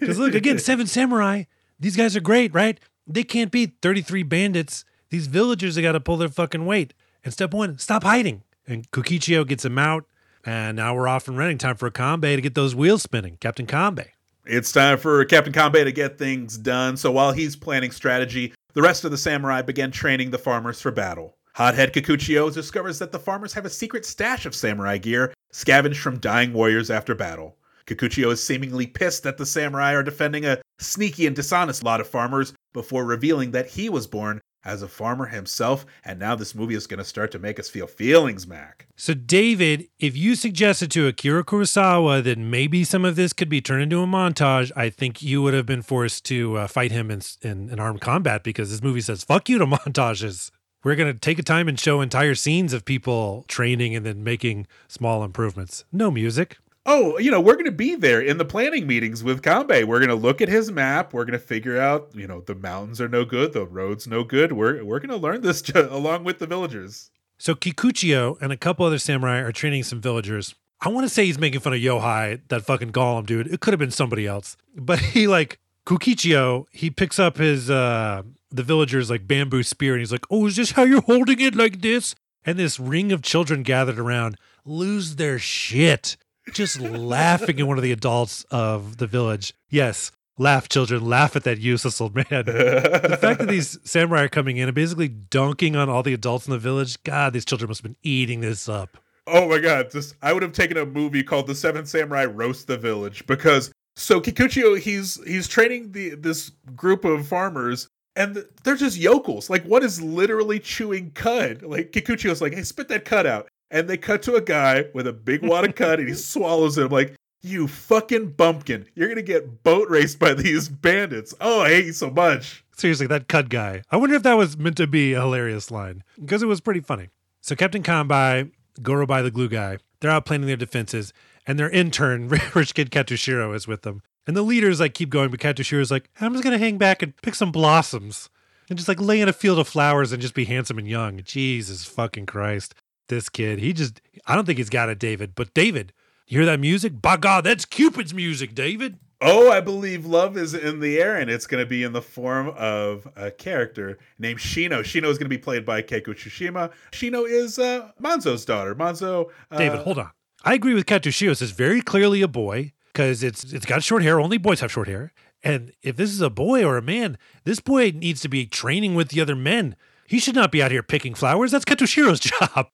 Because look, again, seven samurai. These guys are great, right? They can't beat 33 bandits. These villagers have got to pull their fucking weight. And step one, stop hiding. And Kokichio gets him out. And now we're off and running. Time for a Kanbei to get those wheels spinning. Captain Kanbei. It's time for Captain Kanbei to get things done. So while he's planning strategy, the rest of the samurai begin training the farmers for battle. Hothead Kikuchiyo discovers that the farmers have a secret stash of samurai gear scavenged from dying warriors after battle. Kikuchiyo is seemingly pissed that the samurai are defending a sneaky and dishonest lot of farmers before revealing that he was born as a farmer himself, and now this movie is going to start to make us feel feelings, Mac. So, David, if you suggested to Akira Kurosawa that maybe some of this could be turned into a montage, I think you would have been forced to uh, fight him in, in, in armed combat because this movie says, fuck you to montages. We're going to take a time and show entire scenes of people training and then making small improvements. No music oh, you know, we're going to be there in the planning meetings with Kanbei. We're going to look at his map. We're going to figure out, you know, the mountains are no good, the roads no good. We're we're going to learn this along with the villagers. So Kikuchiyo and a couple other samurai are training some villagers. I want to say he's making fun of Yohei, that fucking Gollum dude. It could have been somebody else, but he like Kukichio. He picks up his uh the villagers like bamboo spear and he's like, "Oh, is this how you're holding it like this?" And this ring of children gathered around lose their shit just laughing at one of the adults of the village. Yes, laugh, children, laugh at that useless old man. the fact that these samurai are coming in and basically dunking on all the adults in the village, God, these children must have been eating this up. Oh my God. Just, I would have taken a movie called The Seven Samurai Roast the Village because so Kikuchiyo, he's he's training the this group of farmers and they're just yokels. Like, what is literally chewing cud? Like, Kikuchiyo's like, hey, spit that cud out and they cut to a guy with a big wad of cut and he swallows it. I'm like, you fucking bumpkin. You're gonna get boat raced by these bandits. Oh, I hate you so much. Seriously, that cut guy. I wonder if that was meant to be a hilarious line. Because it was pretty funny. So Captain Kanbei, Gorobei the glue guy, they're out planning their defenses, and their intern, Rich Kid Katsushiro, is with them. And the leaders like keep going, but Katsushiro's like, I'm just gonna hang back and pick some blossoms. And just like lay in a field of flowers and just be handsome and young. Jesus fucking Christ this kid. He just, I don't think he's got it, David. But David, you hear that music? By God, that's Cupid's music, David. Oh, I believe love is in the air, and it's going to be in the form of a character named Shino. Shino is going to be played by Keiko Tsushima. Shino is uh, Manzo's daughter. Manzo. Uh, David, hold on. I agree with Katsushiro. It's very clearly a boy because it's it's got short hair. Only boys have short hair. And if this is a boy or a man, this boy needs to be training with the other men. He should not be out here picking flowers. That's Katsushiro's job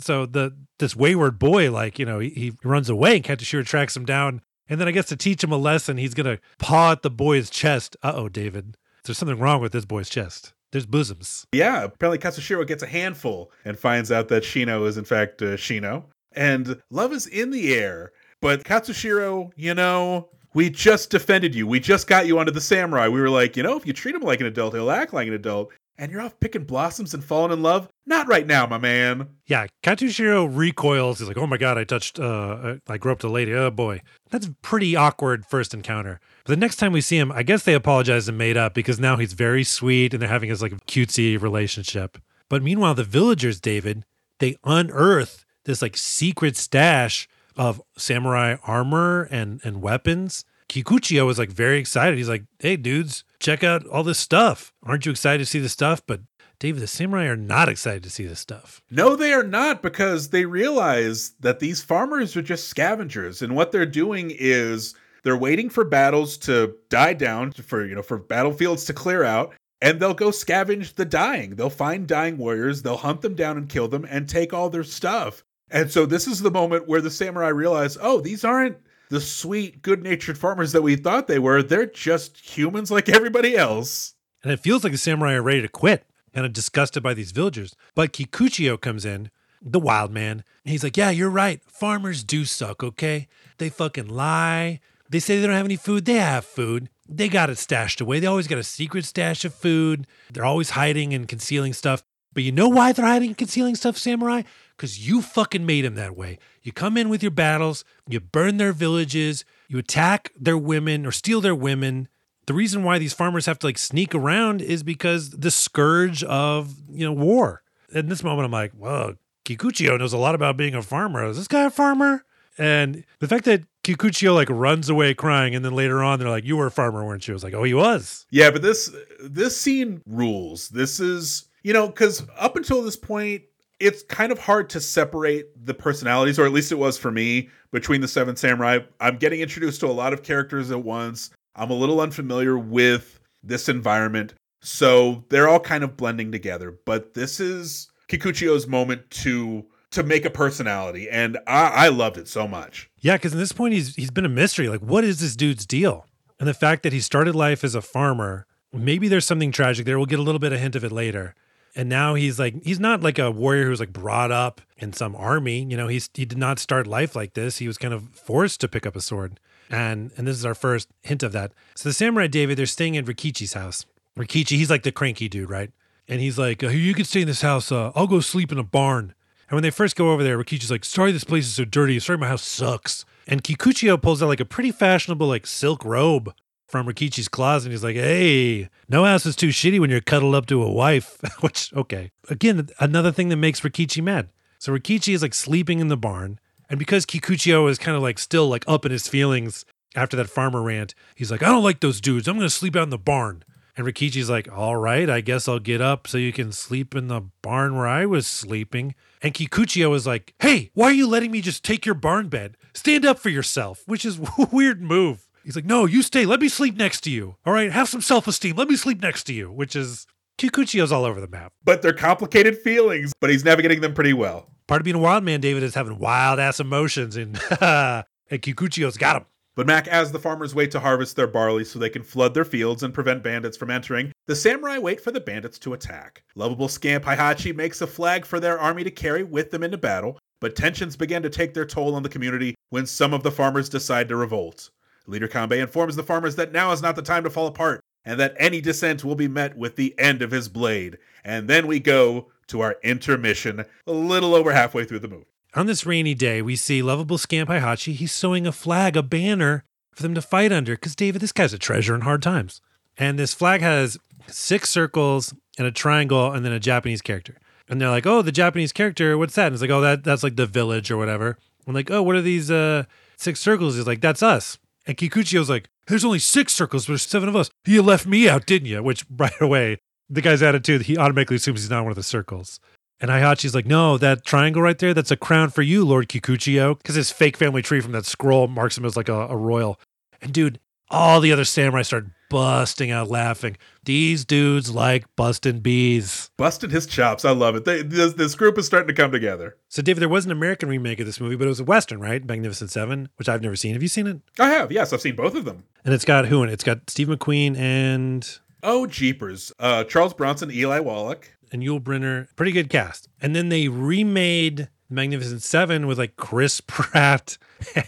so the this wayward boy, like you know, he, he runs away, and Katsushiro tracks him down, and then I guess to teach him a lesson, he's gonna paw at the boy's chest. Uh oh, David, there's something wrong with this boy's chest. There's bosoms. Yeah, apparently Katsushiro gets a handful and finds out that Shino is in fact uh, Shino, and love is in the air. But Katsushiro, you know, we just defended you. We just got you onto the samurai. We were like, you know, if you treat him like an adult, he'll act like an adult and you're off picking blossoms and falling in love? Not right now, my man. Yeah, Katsushiro recoils. He's like, oh my god, I touched, uh, I grew up a lady. Oh boy. That's pretty awkward first encounter. But the next time we see him, I guess they apologize and made up because now he's very sweet and they're having this like cutesy relationship. But meanwhile, the villagers, David, they unearth this like secret stash of samurai armor and, and weapons Kikuchiyo was like very excited. He's like, hey, dudes, check out all this stuff. Aren't you excited to see the stuff? But Dave, the samurai are not excited to see this stuff. No, they are not because they realize that these farmers are just scavengers. And what they're doing is they're waiting for battles to die down, for, you know, for battlefields to clear out. And they'll go scavenge the dying. They'll find dying warriors, they'll hunt them down and kill them and take all their stuff. And so this is the moment where the samurai realize, oh, these aren't the sweet, good natured farmers that we thought they were. They're just humans like everybody else. And it feels like the samurai are ready to quit kind of disgusted by these villagers. But Kikuchiyo comes in, the wild man, and he's like, Yeah, you're right. Farmers do suck, okay? They fucking lie. They say they don't have any food. They have food. they got it stashed away. They always got a secret stash of food. They're always hiding and concealing stuff. But you know why they're hiding and concealing stuff, Samurai? Because you fucking made them that way. You come in with your battles, you burn their villages, you attack their women or steal their women. The reason why these farmers have to like sneak around is because the scourge of, you know, war. In this moment, I'm like, well, Kikuchiyo knows a lot about being a farmer. Is this guy a farmer? And the fact that Kikuchiyo like runs away crying, and then later on they're like, "You were a farmer, weren't you?" I was like, "Oh, he was." Yeah, but this this scene rules. This is you know because up until this point, it's kind of hard to separate the personalities, or at least it was for me, between the Seven Samurai. I'm getting introduced to a lot of characters at once. I'm a little unfamiliar with this environment, so they're all kind of blending together. But this is Kikuchiyo's moment to to make a personality, and I, I loved it so much. Yeah, because at this point he's he's been a mystery. Like, what is this dude's deal? And the fact that he started life as a farmer, maybe there's something tragic there. We'll get a little bit of hint of it later. And now he's like he's not like a warrior who's like brought up in some army. You know, he's he did not start life like this. He was kind of forced to pick up a sword. And and this is our first hint of that. So the samurai David, they're staying at Rikichi's house. Rikichi, he's like the cranky dude, right? And he's like, uh, "You can stay in this house. Uh, I'll go sleep in a barn." And when they first go over there, Rikichi's like, "Sorry, this place is so dirty. Sorry, my house sucks." And Kikuchiyo pulls out like a pretty fashionable like silk robe from Rikichi's closet. He's like, "Hey, no house is too shitty when you're cuddled up to a wife." Which, okay, again, another thing that makes Rikichi mad. So Rikichi is like sleeping in the barn, and because Kikuchiyo is kind of like still like up in his feelings after that farmer rant, he's like, "I don't like those dudes. I'm gonna sleep out in the barn." And Rikichi's like, all right, I guess I'll get up so you can sleep in the barn where I was sleeping. And Kikuchiyo was like, hey, why are you letting me just take your barn bed? Stand up for yourself, which is weird move. He's like, no, you stay. Let me sleep next to you. All right, have some self esteem. Let me sleep next to you, which is Kikuchiyo's all over the map. But they're complicated feelings, but he's navigating them pretty well. Part of being a wild man, David, is having wild ass emotions, and, and Kikuchiyo's got him. But Mac, as the farmers wait to harvest their barley so they can flood their fields and prevent bandits from entering, the samurai wait for the bandits to attack. Lovable scamp Heihachi makes a flag for their army to carry with them into battle, but tensions begin to take their toll on the community when some of the farmers decide to revolt. Leader Kanbei informs the farmers that now is not the time to fall apart, and that any dissent will be met with the end of his blade. And then we go to our intermission, a little over halfway through the movie. On this rainy day, we see lovable Scamp Heihachi. He's sewing a flag, a banner for them to fight under. Because, David, this guy's a treasure in hard times. And this flag has six circles and a triangle and then a Japanese character. And they're like, oh, the Japanese character, what's that? And it's like, oh, that that's like the village or whatever. I'm like, oh, what are these uh, six circles? He's like, that's us. And Kikuchiyo's like, there's only six circles, but there's seven of us. You left me out, didn't you? Which right away, the guy's attitude, he automatically assumes he's not one of the circles. And Heihachi's like, no, that triangle right there, that's a crown for you, Lord Kikuchiyo. Because his fake family tree from that scroll marks him as like a, a royal. And dude, all the other samurai start busting out laughing. These dudes like busting bees. Busting his chops. I love it. They, this, this group is starting to come together. So, David, there was an American remake of this movie, but it was a Western, right? Magnificent Seven, which I've never seen. Have you seen it? I have. Yes, I've seen both of them. And it's got who in it? It's got Steve McQueen and. Oh, jeepers. Uh, Charles Bronson, Eli Wallach and Yul Brynner. Pretty good cast. And then they remade Magnificent Seven with like Chris Pratt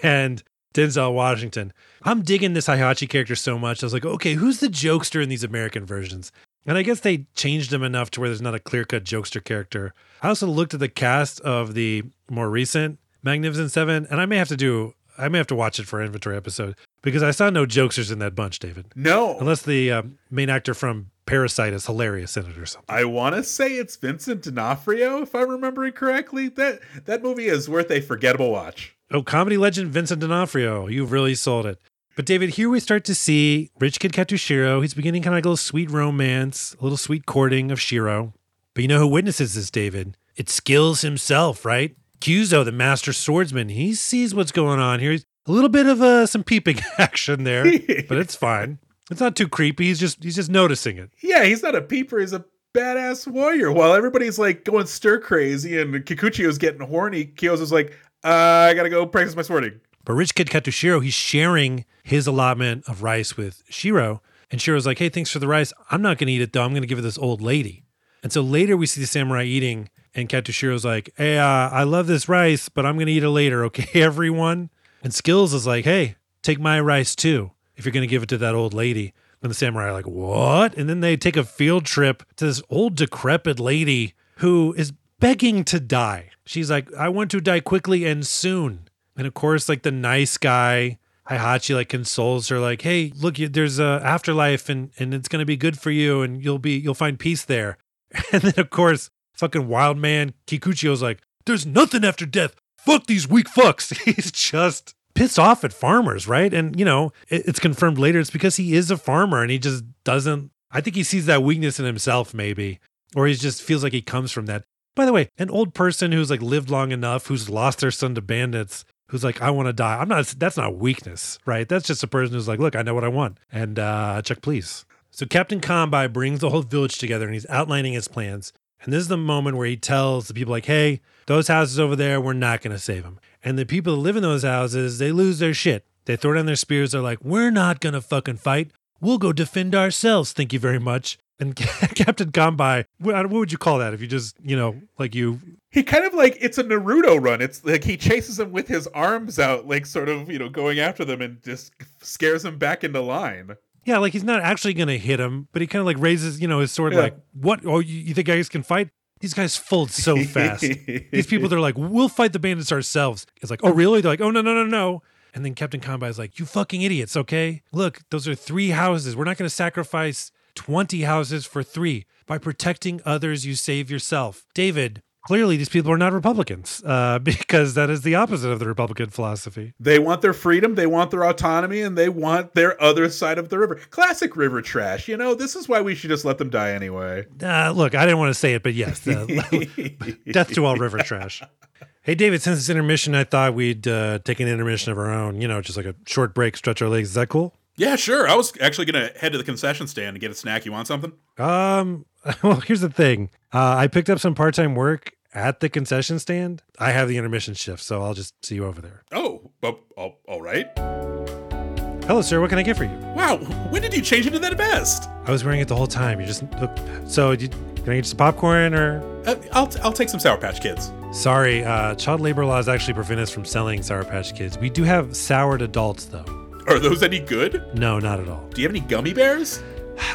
and Denzel Washington. I'm digging this Heihachi character so much. I was like, okay, who's the jokester in these American versions? And I guess they changed him enough to where there's not a clear cut jokester character. I also looked at the cast of the more recent Magnificent Seven, and I may have to do, I may have to watch it for inventory episode because I saw no jokesters in that bunch, David. No. Unless the uh, main actor from Parasite is hilarious in it or something. I want to say it's Vincent D'Onofrio, if I'm remembering correctly. That that movie is worth a forgettable watch. Oh, comedy legend Vincent D'Onofrio, you've really sold it. But David, here we start to see Rich Kid Katsushiro. He's beginning kind of like a little sweet romance, a little sweet courting of Shiro. But you know who witnesses this, David? It's Skills himself, right? Kyuzo, the master swordsman, he sees what's going on here. A little bit of uh, some peeping action there, but it's fine. It's not too creepy. He's just he's just noticing it. Yeah, he's not a peeper. He's a badass warrior. While everybody's like going stir crazy and Kikuchiyo's getting horny, Kyuzo's like, uh, I gotta go practice my swording. But Rich Kid Katsushiro, he's sharing his allotment of rice with Shiro. And Shiro's like, hey, thanks for the rice. I'm not going to eat it, though. I'm going to give it this old lady. And so later we see the samurai eating, and Katsushiro's like, hey, uh, I love this rice, but I'm going to eat it later, okay, everyone? And Skills is like, hey, take my rice too. if you're going to give it to that old lady. And the samurai are like, what? And then they take a field trip to this old decrepit lady who is begging to die. She's like, I want to die quickly and soon. And of course, like the nice guy, Heihachi, like consoles her, like, hey, look, there's a afterlife and, and it's going to be good for you and you'll be, you'll find peace there. And then, of course, fucking wild man Kikuchiyo's like, there's nothing after death. Fuck these weak fucks. He's just pissed off at farmers, right? And, you know, it, it's confirmed later it's because he is a farmer and he just doesn't, I think he sees that weakness in himself, maybe, or he just feels like he comes from that. By the way, an old person who's like lived long enough, who's lost their son to bandits, who's like, I want to die. I'm not, that's not weakness, right? That's just a person who's like, look, I know what I want. And uh, check, please. So Captain Kombai brings the whole village together and he's outlining his plans. And this is the moment where he tells the people, like, hey, those houses over there, we're not going to save them. And the people that live in those houses, they lose their shit. They throw down their spears. They're like, we're not going to fucking fight. We'll go defend ourselves. Thank you very much. And Captain Kombai, what uh, what would you call that if you just, you know, like you He kind of like it's a Naruto run. It's like he chases them with his arms out, like sort of you know going after them and just scares them back into line. Yeah, like he's not actually going to hit him, but he kind of like raises, you know, his sword. Yeah. Like, what? Oh, you, you think guys can fight? These guys fold so fast. These people, they're like, we'll fight the bandits ourselves. It's like, oh, really? They're like, oh, no, no, no, no. And then Captain Combat is like, you fucking idiots, okay? Look, those are three houses. We're not going to sacrifice 20 houses for three. By protecting others, you save yourself. David, clearly these people are not Republicans uh, because that is the opposite of the Republican philosophy. They want their freedom, they want their autonomy, and they want their other side of the river. Classic river trash. You know, this is why we should just let them die anyway. Uh, look, I didn't want to say it, but yes, uh, death to all river trash. Hey, David, since it's intermission, I thought we'd uh, take an intermission of our own, you know, just like a short break, stretch our legs. Is that cool? Yeah, sure. I was actually gonna head to the concession stand and get a snack. You want something? Um, well, here's the thing. Uh, I picked up some part-time work at the concession stand. I have the intermission shift, so I'll just see you over there. Oh, oh, oh all right. Hello, sir. What can I get for you? Wow, when did you change into that vest? I was wearing it the whole time. You just look. So, you, can I get some popcorn or? Uh, I'll I'll take some Sour Patch Kids. Sorry, uh, child labor laws actually prevent us from selling Sour Patch Kids. We do have soured adults, though. Are those any good? No, not at all. Do you have any gummy bears?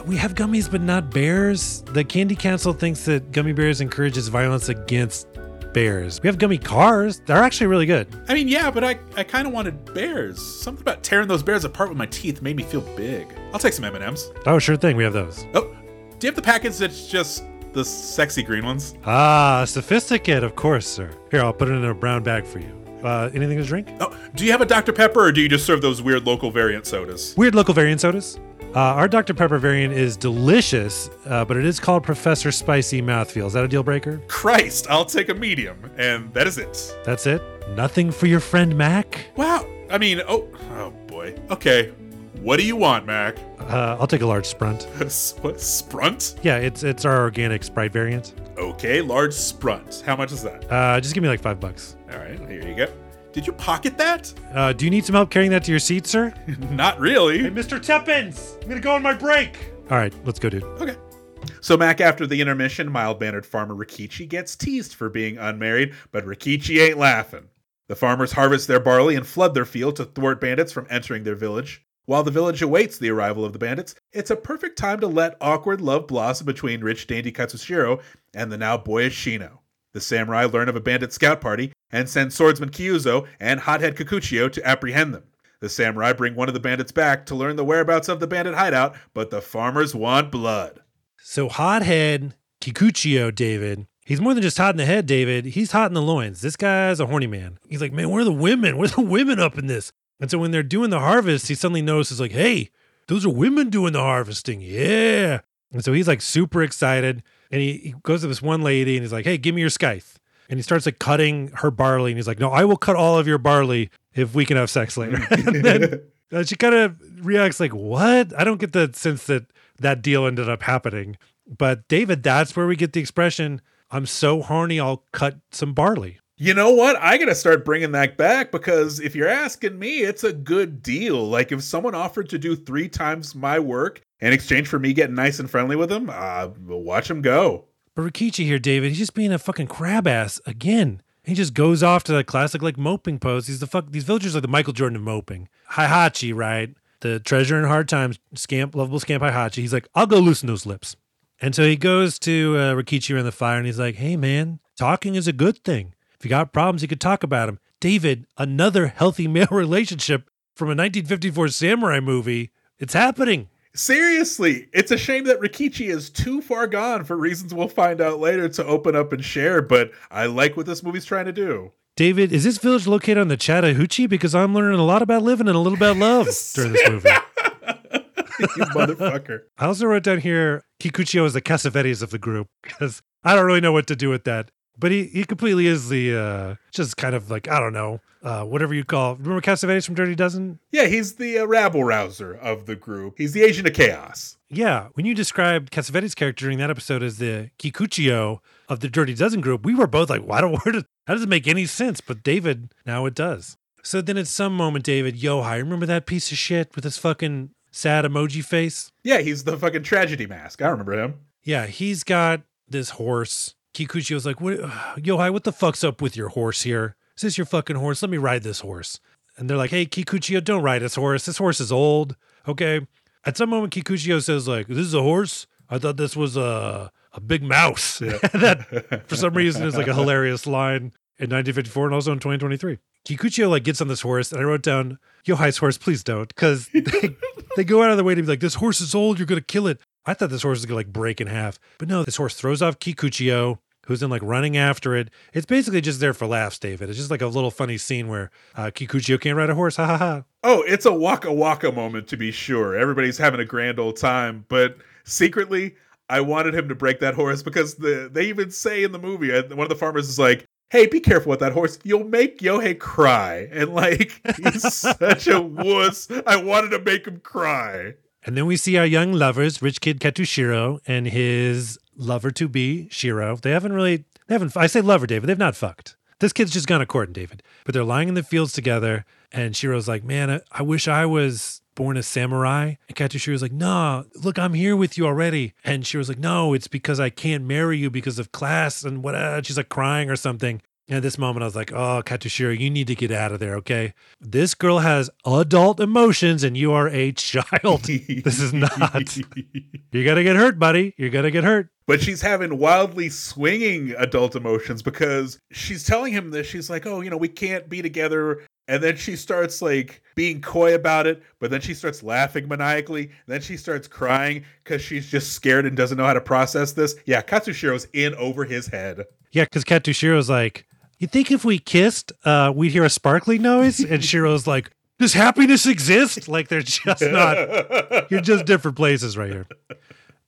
We have gummies, but not bears. The Candy Council thinks that gummy bears encourages violence against bears. We have gummy cars. They're actually really good. I mean, yeah, but I, I kind of wanted bears. Something about tearing those bears apart with my teeth made me feel big. I'll take some M&Ms. Oh, sure thing. We have those. Oh, do you have the package that's just the sexy green ones? Ah, sophisticate, of course, sir. Here, I'll put it in a brown bag for you. Uh, anything to drink? Oh, do you have a Dr. Pepper or do you just serve those weird local variant sodas? Weird local variant sodas. Uh, our Dr. Pepper variant is delicious, uh, but it is called Professor Spicy Mouthfeel. Is that a deal breaker? Christ, I'll take a medium. And that is it. That's it? Nothing for your friend Mac? Wow. I mean, oh, oh boy. Okay. What do you want, Mac? Uh, I'll take a large Sprunt. What, Sprunt? Yeah, it's it's our organic Sprite variant. Okay, large Sprunt. How much is that? Uh, just give me like five bucks. All right, here you go. Did you pocket that? Uh, do you need some help carrying that to your seat, sir? Not really. Hey, Mr. Teppins, I'm gonna go on my break. All right, let's go, dude. Okay. So, Mac, after the intermission, mild mannered farmer Rikichi gets teased for being unmarried, but Rikichi ain't laughing. The farmers harvest their barley and flood their field to thwart bandits from entering their village. While the village awaits the arrival of the bandits, it's a perfect time to let awkward love blossom between rich, dandy Katsushiro and the now boyish Shino. The samurai learn of a bandit scout party and send swordsman Kyuzo and hothead Kikuchiyo to apprehend them. The samurai bring one of the bandits back to learn the whereabouts of the bandit hideout, but the farmers want blood. So hothead Kikuchiyo, David. He's more than just hot in the head, David. He's hot in the loins. This guy's a horny man. He's like, man, where are the women? Where's the women up in this? And so when they're doing the harvest, he suddenly notices, like, hey, those are women doing the harvesting. Yeah. And so he's like super excited. And he, he goes to this one lady and he's like, hey, give me your scythe. And he starts like cutting her barley. And he's like, no, I will cut all of your barley if we can have sex later. and then uh, she kind of reacts like, what? I don't get the sense that that deal ended up happening. But David, that's where we get the expression, I'm so horny, I'll cut some barley. You know what? I gotta start bringing that back because if you're asking me, it's a good deal. Like if someone offered to do three times my work in exchange for me getting nice and friendly with them, uh, watch them go. But Rikichi here, David, he's just being a fucking crab ass again. He just goes off to the classic like moping pose. He's the fuck. These villagers are the Michael Jordan of moping. Heihachi, right? the treasure in hard times, scamp, lovable scamp Heihachi. He's like, I'll go loosen those lips. And so he goes to uh, Rikichi around the fire and he's like, hey, man, talking is a good thing. If you got problems, you could talk about them. David, another healthy male relationship from a 1954 samurai movie. It's happening. Seriously, it's a shame that Rikichi is too far gone for reasons we'll find out later to open up and share, but I like what this movie's trying to do. David, is this village located on the Chattahoochee? Because I'm learning a lot about living and a little about love during this movie. you motherfucker. I also wrote down here Kikuchiyo is the Cassavetes of the group because I don't really know what to do with that. But he, he completely is the uh just kind of like I don't know uh whatever you call remember Cassavetes from Dirty Dozen Yeah, he's the uh, rabble rouser of the group. He's the agent of chaos. yeah when you described Cassavetes' character during that episode as the Kikuchiyo of the Dirty Dozen group we were both like why don't where does how does it make any sense but David now it does so then at some moment David Yohei remember that piece of shit with his fucking sad emoji face Yeah, he's the fucking tragedy mask. I remember him. Yeah, he's got this horse. Kikuchiyo's like, what, Yohei, what the fuck's up with your horse here? Is this your fucking horse? Let me ride this horse. And they're like, hey, Kikuchiyo, don't ride this horse. This horse is old. Okay. At some moment, Kikuchiyo says, like, this is a horse? I thought this was a, a big mouse. that, for some reason, is like a hilarious line in 1954 and also in 2023. Kikuchiyo, like, gets on this horse, and I wrote down, Yohei's horse, please don't. Because they, they go out of their way to be like, this horse is old. You're going to kill it. I thought this horse was gonna like break in half, but no, this horse throws off Kikuchiyo, who's then like running after it. It's basically just there for laughs, David. It's just like a little funny scene where uh, Kikuchiyo can't ride a horse. Ha ha ha. Oh, it's a waka waka moment to be sure. Everybody's having a grand old time, but secretly, I wanted him to break that horse because the they even say in the movie, uh, one of the farmers is like, "Hey, be careful with that horse. You'll make Yohei cry." And like, he's such a wuss. I wanted to make him cry. And then we see our young lovers, Rich Kid Katsushiro and his lover to be Shiro. They haven't really, they haven't. I say lover, David. They've not fucked. This kid's just gone a courting, David. But they're lying in the fields together, and Shiro's like, "Man, I, I wish I was." Born a samurai, and Katsushiro's like, "No, look, I'm here with you already." And Shiro's like, "No, it's because I can't marry you because of class and what." Uh, she's like crying or something. And at this moment, I was like, oh, Katsushiro, you need to get out of there, okay? This girl has adult emotions and you are a child. this is not. You're going to get hurt, buddy. You're going to get hurt. But she's having wildly swinging adult emotions because she's telling him this. She's like, oh, you know, we can't be together. And then she starts like being coy about it, but then she starts laughing maniacally. Then she starts crying because she's just scared and doesn't know how to process this. Yeah, Katsushiro's in over his head. Yeah, because Katsushiro's like, you think if we kissed, uh, we'd hear a sparkling noise? And Shiro's like, does happiness exist? Like they're just not, you're just different places right here.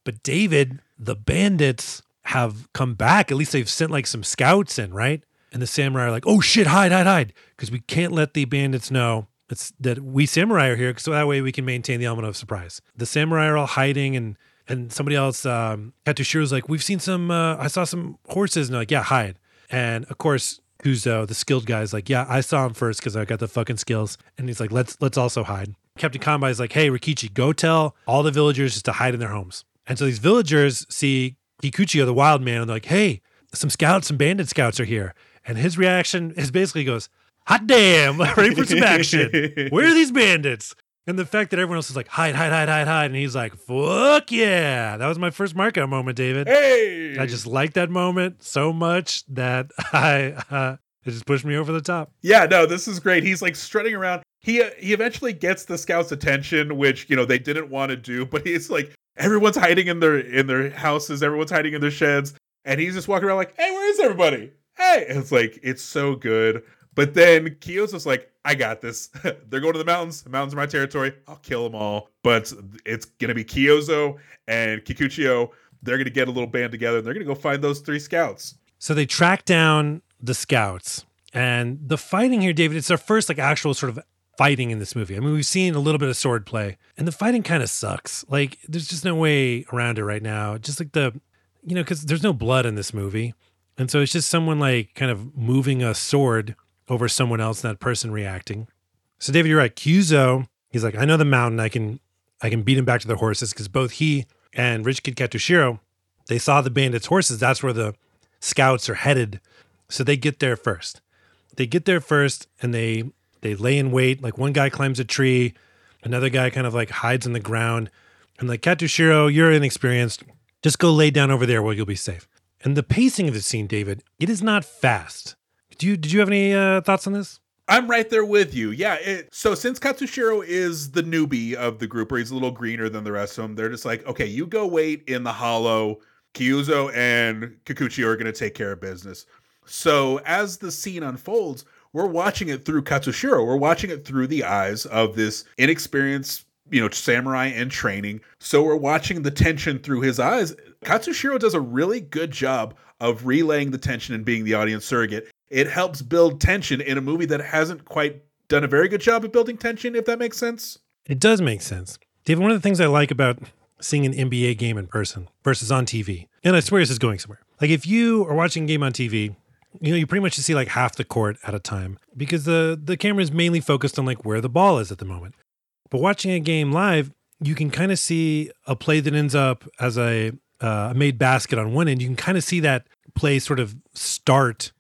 But David, the bandits have come back. At least they've sent like some scouts in, right? And the samurai are like, oh shit, hide, hide, hide. Because we can't let the bandits know it's that we samurai are here. So that way we can maintain the element of surprise. The samurai are all hiding and and somebody else, um, Katsushiro's like, we've seen some, uh, I saw some horses. And they're like, yeah, hide. And of course, Kyuzo, uh, the skilled guy, is like, yeah, I saw him first because I got the fucking skills. And he's like, let's let's also hide. Captain Kanbei is like, hey, Rikichi, go tell all the villagers just to hide in their homes. And so these villagers see Kikuchiyo, the wild man, and they're like, hey, some scouts, some bandit scouts are here. And his reaction is basically goes, hot damn, ready for some action. Where are these bandits? And the fact that everyone else is like, hide, hide, hide, hide, hide. And he's like, fuck yeah. That was my first markout moment, David. Hey! I just like that moment so much that I uh, it just pushed me over the top. Yeah, no, this is great. He's like strutting around. He uh, he eventually gets the scouts' attention, which you know they didn't want to do, but he's like everyone's hiding in their in their houses, everyone's hiding in their sheds, and he's just walking around like, "Hey, where is everybody? Hey!" And it's like it's so good. But then Kyuzo's like, I got this. They're going to the mountains. The mountains are my territory. I'll kill them all. But it's going to be Kyuzo and Kikuchiyo. They're going to get a little band together and they're going to go find those three scouts. So they track down the scouts. And the fighting here, David, it's our first like actual sort of fighting in this movie. I mean, we've seen a little bit of sword play, and the fighting kind of sucks. Like, there's just no way around it right now. Just like the, you know, because there's no blood in this movie. And so it's just someone like kind of moving a sword over someone else, that person reacting. So, David, you're right. Kyuzo, he's like, I know the mountain. I can, I can beat him back to their horses because both he and Rich Kid Katsushiro, they saw the bandits' horses. That's where the scouts are headed. So they get there first. They get there first, and they they lay in wait. Like one guy climbs a tree, Another guy kind of like hides in the ground and like Katsushiro, you're inexperienced. Just go lay down over there where you'll be safe. And the pacing of the scene, David, it is not fast. Do you did you have any uh, thoughts on this? I'm right there with you. Yeah. It, so since Katsushiro is the newbie of the group, or he's a little greener than the rest of them, they're just like, okay, you go wait in the hollow. Kyuzo and Kikuchi are going to take care of business. So as the scene unfolds, we're watching it through Katsushiro. We're watching it through the eyes of this inexperienced, you know, samurai in training. So we're watching the tension through his eyes. Katsushiro does a really good job of relaying the tension and being the audience surrogate. It helps build tension in a movie that hasn't quite done a very good job of building tension, if that makes sense. It does make sense. David, one of the things I like about seeing an NBA game in person versus on TV, and I swear this is going somewhere. Like if you are watching a game on TV, you know, you pretty much just see like half the court at a time because the the camera is mainly focused on like where the ball is at the moment. But watching a game live, you can kind of see a play that ends up as a uh, made basket on one end. You can kind of see that play sort of start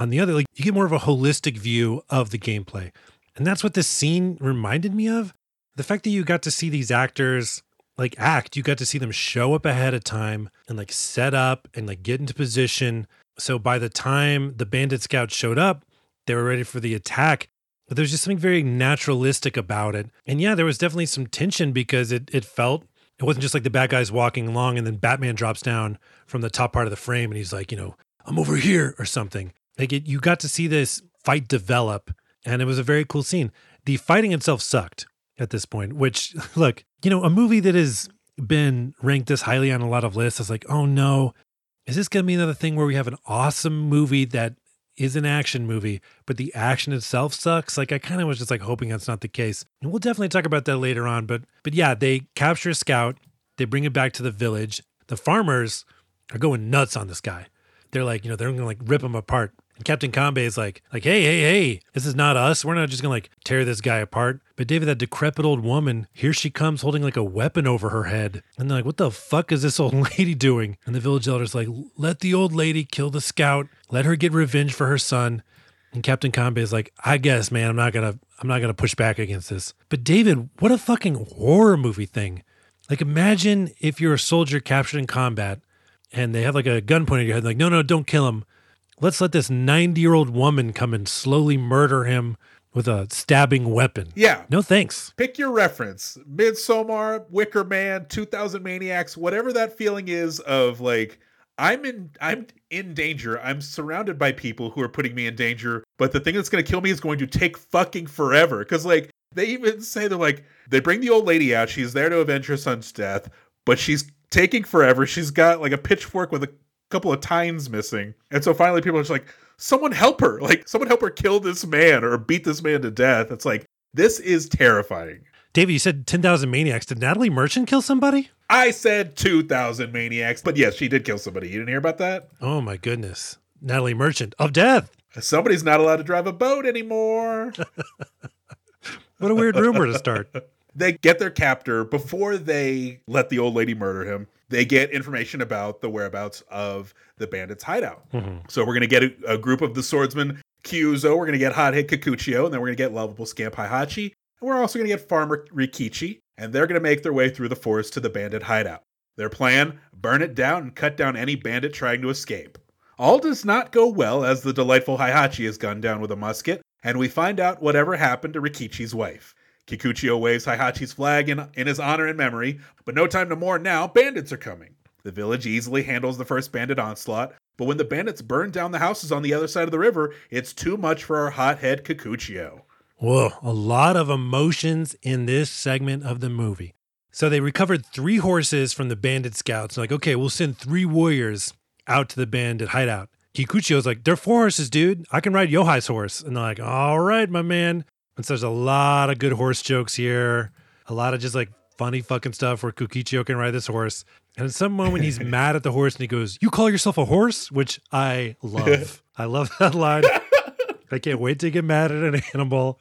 on the other. Like you get more of a holistic view of the gameplay, and that's what this scene reminded me of. The fact that you got to see these actors like act, you got to see them show up ahead of time and like set up and like get into position so by the time the bandit scouts showed up, they were ready for the attack. But there's just something very naturalistic about it. And yeah, there was definitely some tension because it it felt it wasn't just like the bad guys walking along and then Batman drops down from the top part of the frame and he's like, you know, I'm over here or something. Like it, you got to see this fight develop and it was a very cool scene. The fighting itself sucked at this point, which look, you know, a movie that has been ranked this highly on a lot of lists is like, oh no, is this going to be another thing where we have an awesome movie that is an action movie, but the action itself sucks? Like I kind of was just like hoping that's not the case. And we'll definitely talk about that later on. But but yeah, they capture a scout, they bring it back to the village. The farmers are going nuts on this guy. They're like, you know, they're gonna like rip him apart. And Captain Kanbei is like, like, hey, hey, hey, this is not us. We're not just gonna like tear this guy apart. But David, that decrepit old woman, here she comes holding like a weapon over her head. And they're like, what the fuck is this old lady doing? And the village elder's like, let the old lady kill the scout. Let her get revenge for her son. And Captain Kanbei is like, I guess, man, I'm not gonna I'm not gonna push back against this. But David, what a fucking horror movie thing. Like imagine if you're a soldier captured in combat and they have like a gun pointed at your head, like, no, no, don't kill him let's let this 90 year old woman come and slowly murder him with a stabbing weapon. Yeah. No thanks. Pick your reference. Midsommar, Wicker Man, 2000 Maniacs, whatever that feeling is of like I'm in I'm in danger. I'm surrounded by people who are putting me in danger, but the thing that's going to kill me is going to take fucking forever cuz like they even say they're like they bring the old lady out. She's there to avenge her son's death, but she's taking forever. She's got like a pitchfork with a couple of tines missing. And so finally people are just like, someone help her. Like, someone help her kill this man or beat this man to death. It's like, this is terrifying. David, you said 10,000 maniacs. Did Natalie Merchant kill somebody? I said 2,000 maniacs, but yes, she did kill somebody. You didn't hear about that? Oh my goodness. Natalie Merchant of death. Somebody's not allowed to drive a boat anymore. what a weird rumor to start. They get their captor before they let the old lady murder him they get information about the whereabouts of the bandits' hideout. Mm-hmm. So we're going to get a, a, group of the swordsmen Kyuzo, we're going to get Hot Hit Kikuchiyo, and then we're going to get lovable Scamp Heihachi, and we're also going to get Farmer Rikichi, and they're going to make their way through the forest to the bandit hideout. Their plan burn it down and cut down any bandit trying to escape. All does not go well as the delightful Heihachi is gunned down with a musket, and we find out whatever happened to Rikichi's wife. Kikuchiyo waves Heihachi's flag in, in his honor and memory, but no time to mourn now, bandits are coming. The village easily handles the first bandit onslaught, but when the bandits burn down the houses on the other side of the river, it's too much for our hothead Kikuchiyo. Whoa, a lot of emotions in this segment of the movie. So they recovered three horses from the bandit scouts. Like, okay, we'll send three warriors out to the bandit hideout. Kikuchiyo's like, they're four horses, dude. I can ride Yohei's horse. And they're like, all right, my man. And so there's a lot of good horse jokes here, a lot of just like funny fucking stuff where Kikuchiyo can ride this horse. And at some moment, he's mad at the horse and he goes, You call yourself a horse? Which I love. I love that line. I can't wait to get mad at an animal.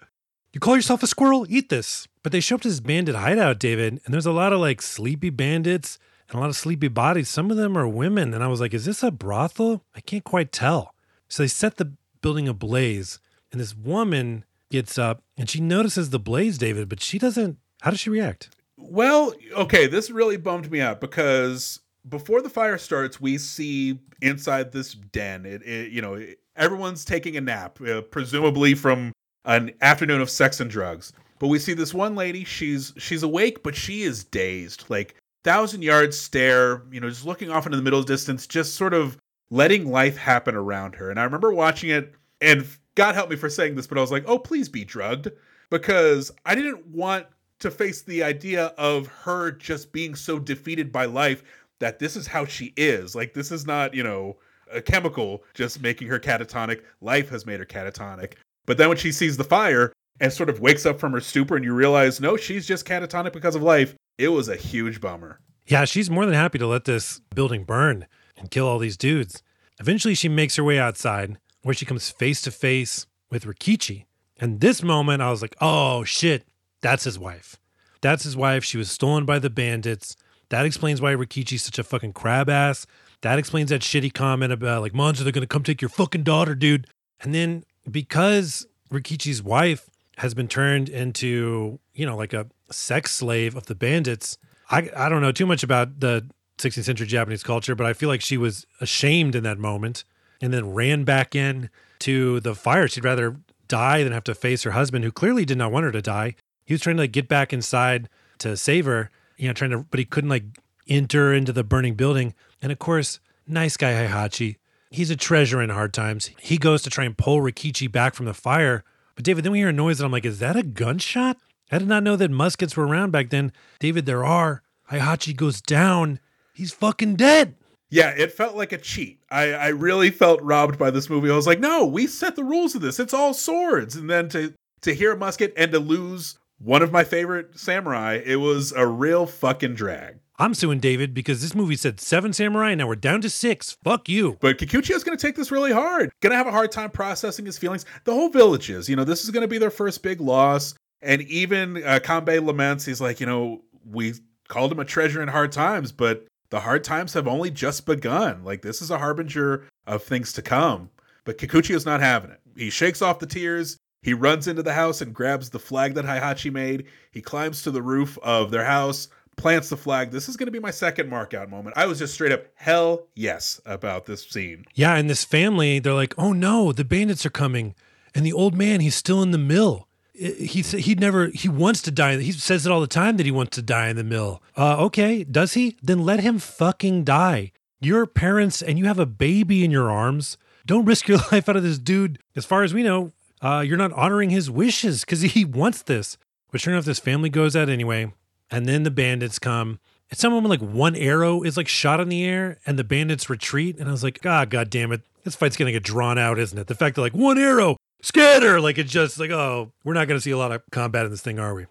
You call yourself a squirrel? Eat this. But they show up to this bandit hideout, David, and there's a lot of like sleepy bandits and a lot of sleepy bodies. Some of them are women. And I was like, Is this a brothel? I can't quite tell. So they set the building ablaze, and this woman gets up and she notices the blaze, David, but she doesn't How does she react? Well, okay, this really bummed me out because before the fire starts, we see inside this den. It, it you know, everyone's taking a nap, uh, presumably from an afternoon of sex and drugs. But we see this one lady. She's she's awake, but she is dazed, like thousand yard stare. You know, just looking off into the middle distance, just sort of letting life happen around her. And I remember watching it, and God help me for saying this, but I was like, oh, please be drugged, because I didn't want to face the idea of her just being so defeated by life that this is how she is. Like, this is not, you know, a chemical just making her catatonic. Life has made her catatonic. But then when she sees the fire and sort of wakes up from her stupor and you realize, no, she's just catatonic because of life, it was a huge bummer. Yeah, she's more than happy to let this building burn and kill all these dudes. Eventually, she makes her way outside where she comes face to face with Rikichi. And this moment, I was like, oh shit, that's his wife. That's his wife. She was stolen by the bandits. That explains why Rikichi's such a fucking crab ass. That explains that shitty comment about like monsters are gonna come take your fucking daughter, dude. And then because Rikichi's wife has been turned into, you know, like a sex slave of the bandits, I I don't know too much about the 16th century Japanese culture, but I feel like she was ashamed in that moment and then ran back in to the fire. She'd rather die than have to face her husband, who clearly did not want her to die. He was trying to like get back inside to save her, you know, trying to, but he couldn't like enter into the burning building. And of course, nice guy Heihachi, he's a treasure in hard times. He goes to try and pull Rikichi back from the fire. But David, then we hear a noise and I'm like, is that a gunshot? I did not know that muskets were around back then. David, there are. Heihachi goes down. He's fucking dead. Yeah, it felt like a cheat. I, I really felt robbed by this movie. I was like, no, we set the rules of this. It's all swords. And then to to hear a musket and to lose one of my favorite samurai, it was a real fucking drag. I'm suing David because this movie said seven samurai, and now we're down to six. Fuck you. But Kikuchiyo's going to take this really hard. Going to have a hard time processing his feelings. The whole village is. You know, this is going to be their first big loss. And even uh, Kanbei laments. He's like, you know, we called him a treasure in hard times, but the hard times have only just begun. Like this is a harbinger of things to come. But Kikuchiyo's not having it. He shakes off the tears. He runs into the house and grabs the flag that Heihachi made. He climbs to the roof of their house, plants the flag. This is going to be my second markout moment. I was just straight up hell yes about this scene. Yeah, and this family, they're like, "Oh no, the bandits are coming." And the old man, he's still in the mill he he never he wants to die. He says it all the time that he wants to die in the mill. Uh, okay, does he? Then let him fucking die. Your parents and you have a baby in your arms. Don't risk your life out of this dude. As far as we know, uh, you're not honoring his wishes because he wants this. But sure enough, this family goes out anyway, and then the bandits come. It's some moment like one arrow is like shot in the air, and the bandits retreat. And I was like, ah, god damn it, this fight's gonna get drawn out, isn't it? The fact that like one arrow, scatter like it's just like oh we're not going to see a lot of combat in this thing are we?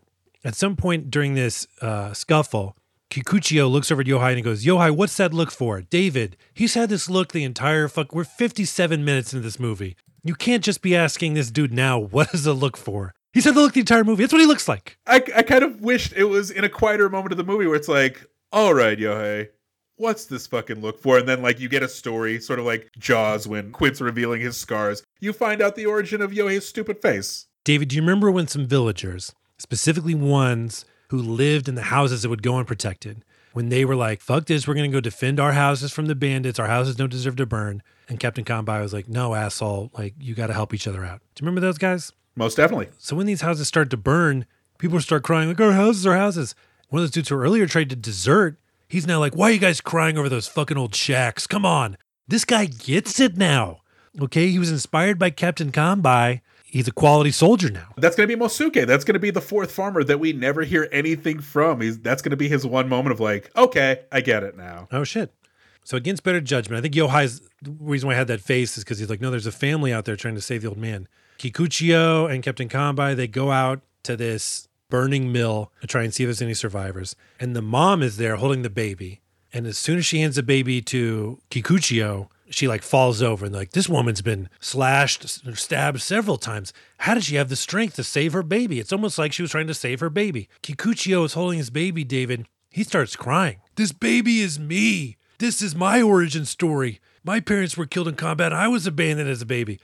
At some point during this uh, scuffle kikuchiyo looks over at yohei and he goes yohei what's that look for? David he's had this look the entire fuck we're 57 minutes into this movie. You can't just be asking this dude now what is it look for? He said the look the entire movie. That's what he looks like. I, I kind of wished it was in a quieter moment of the movie where it's like all right yohei what's this fucking look for? And then like you get a story, sort of like Jaws when Quint's revealing his scars. You find out the origin of Yohei's stupid face. David, do you remember when some villagers, specifically ones who lived in the houses that would go unprotected, when they were like, fuck this, we're gonna go defend our houses from the bandits, our houses don't deserve to burn. And Captain Kanbei was like, no, asshole, like you gotta help each other out. Do you remember those guys? Most definitely. So when these houses start to burn, people start crying, like, our houses, our houses. One of those dudes who earlier tried to desert He's now like, why are you guys crying over those fucking old shacks? Come on. This guy gets it now. Okay. He was inspired by Captain Kanbei. He's a quality soldier now. That's going to be Mosuke. That's going to be the fourth farmer that we never hear anything from. He's that's going to be his one moment of like, okay, I get it now. Oh shit. So against better judgment, I think Yohei's the reason why I had that face is because he's like, no, there's a family out there trying to save the old man. Kikuchiyo and Captain Kanbei, they go out to this burning mill to try and see if there's any survivors. And the mom is there holding the baby. And as soon as she hands the baby to Kikuchiyo, she like falls over and like this woman's been slashed stabbed several times. How did she have the strength to save her baby? It's almost like she was trying to save her baby. kikuchiyo is holding his baby, David. He starts crying. This baby is me. This is my origin story. My parents were killed in combat. I was abandoned as a baby.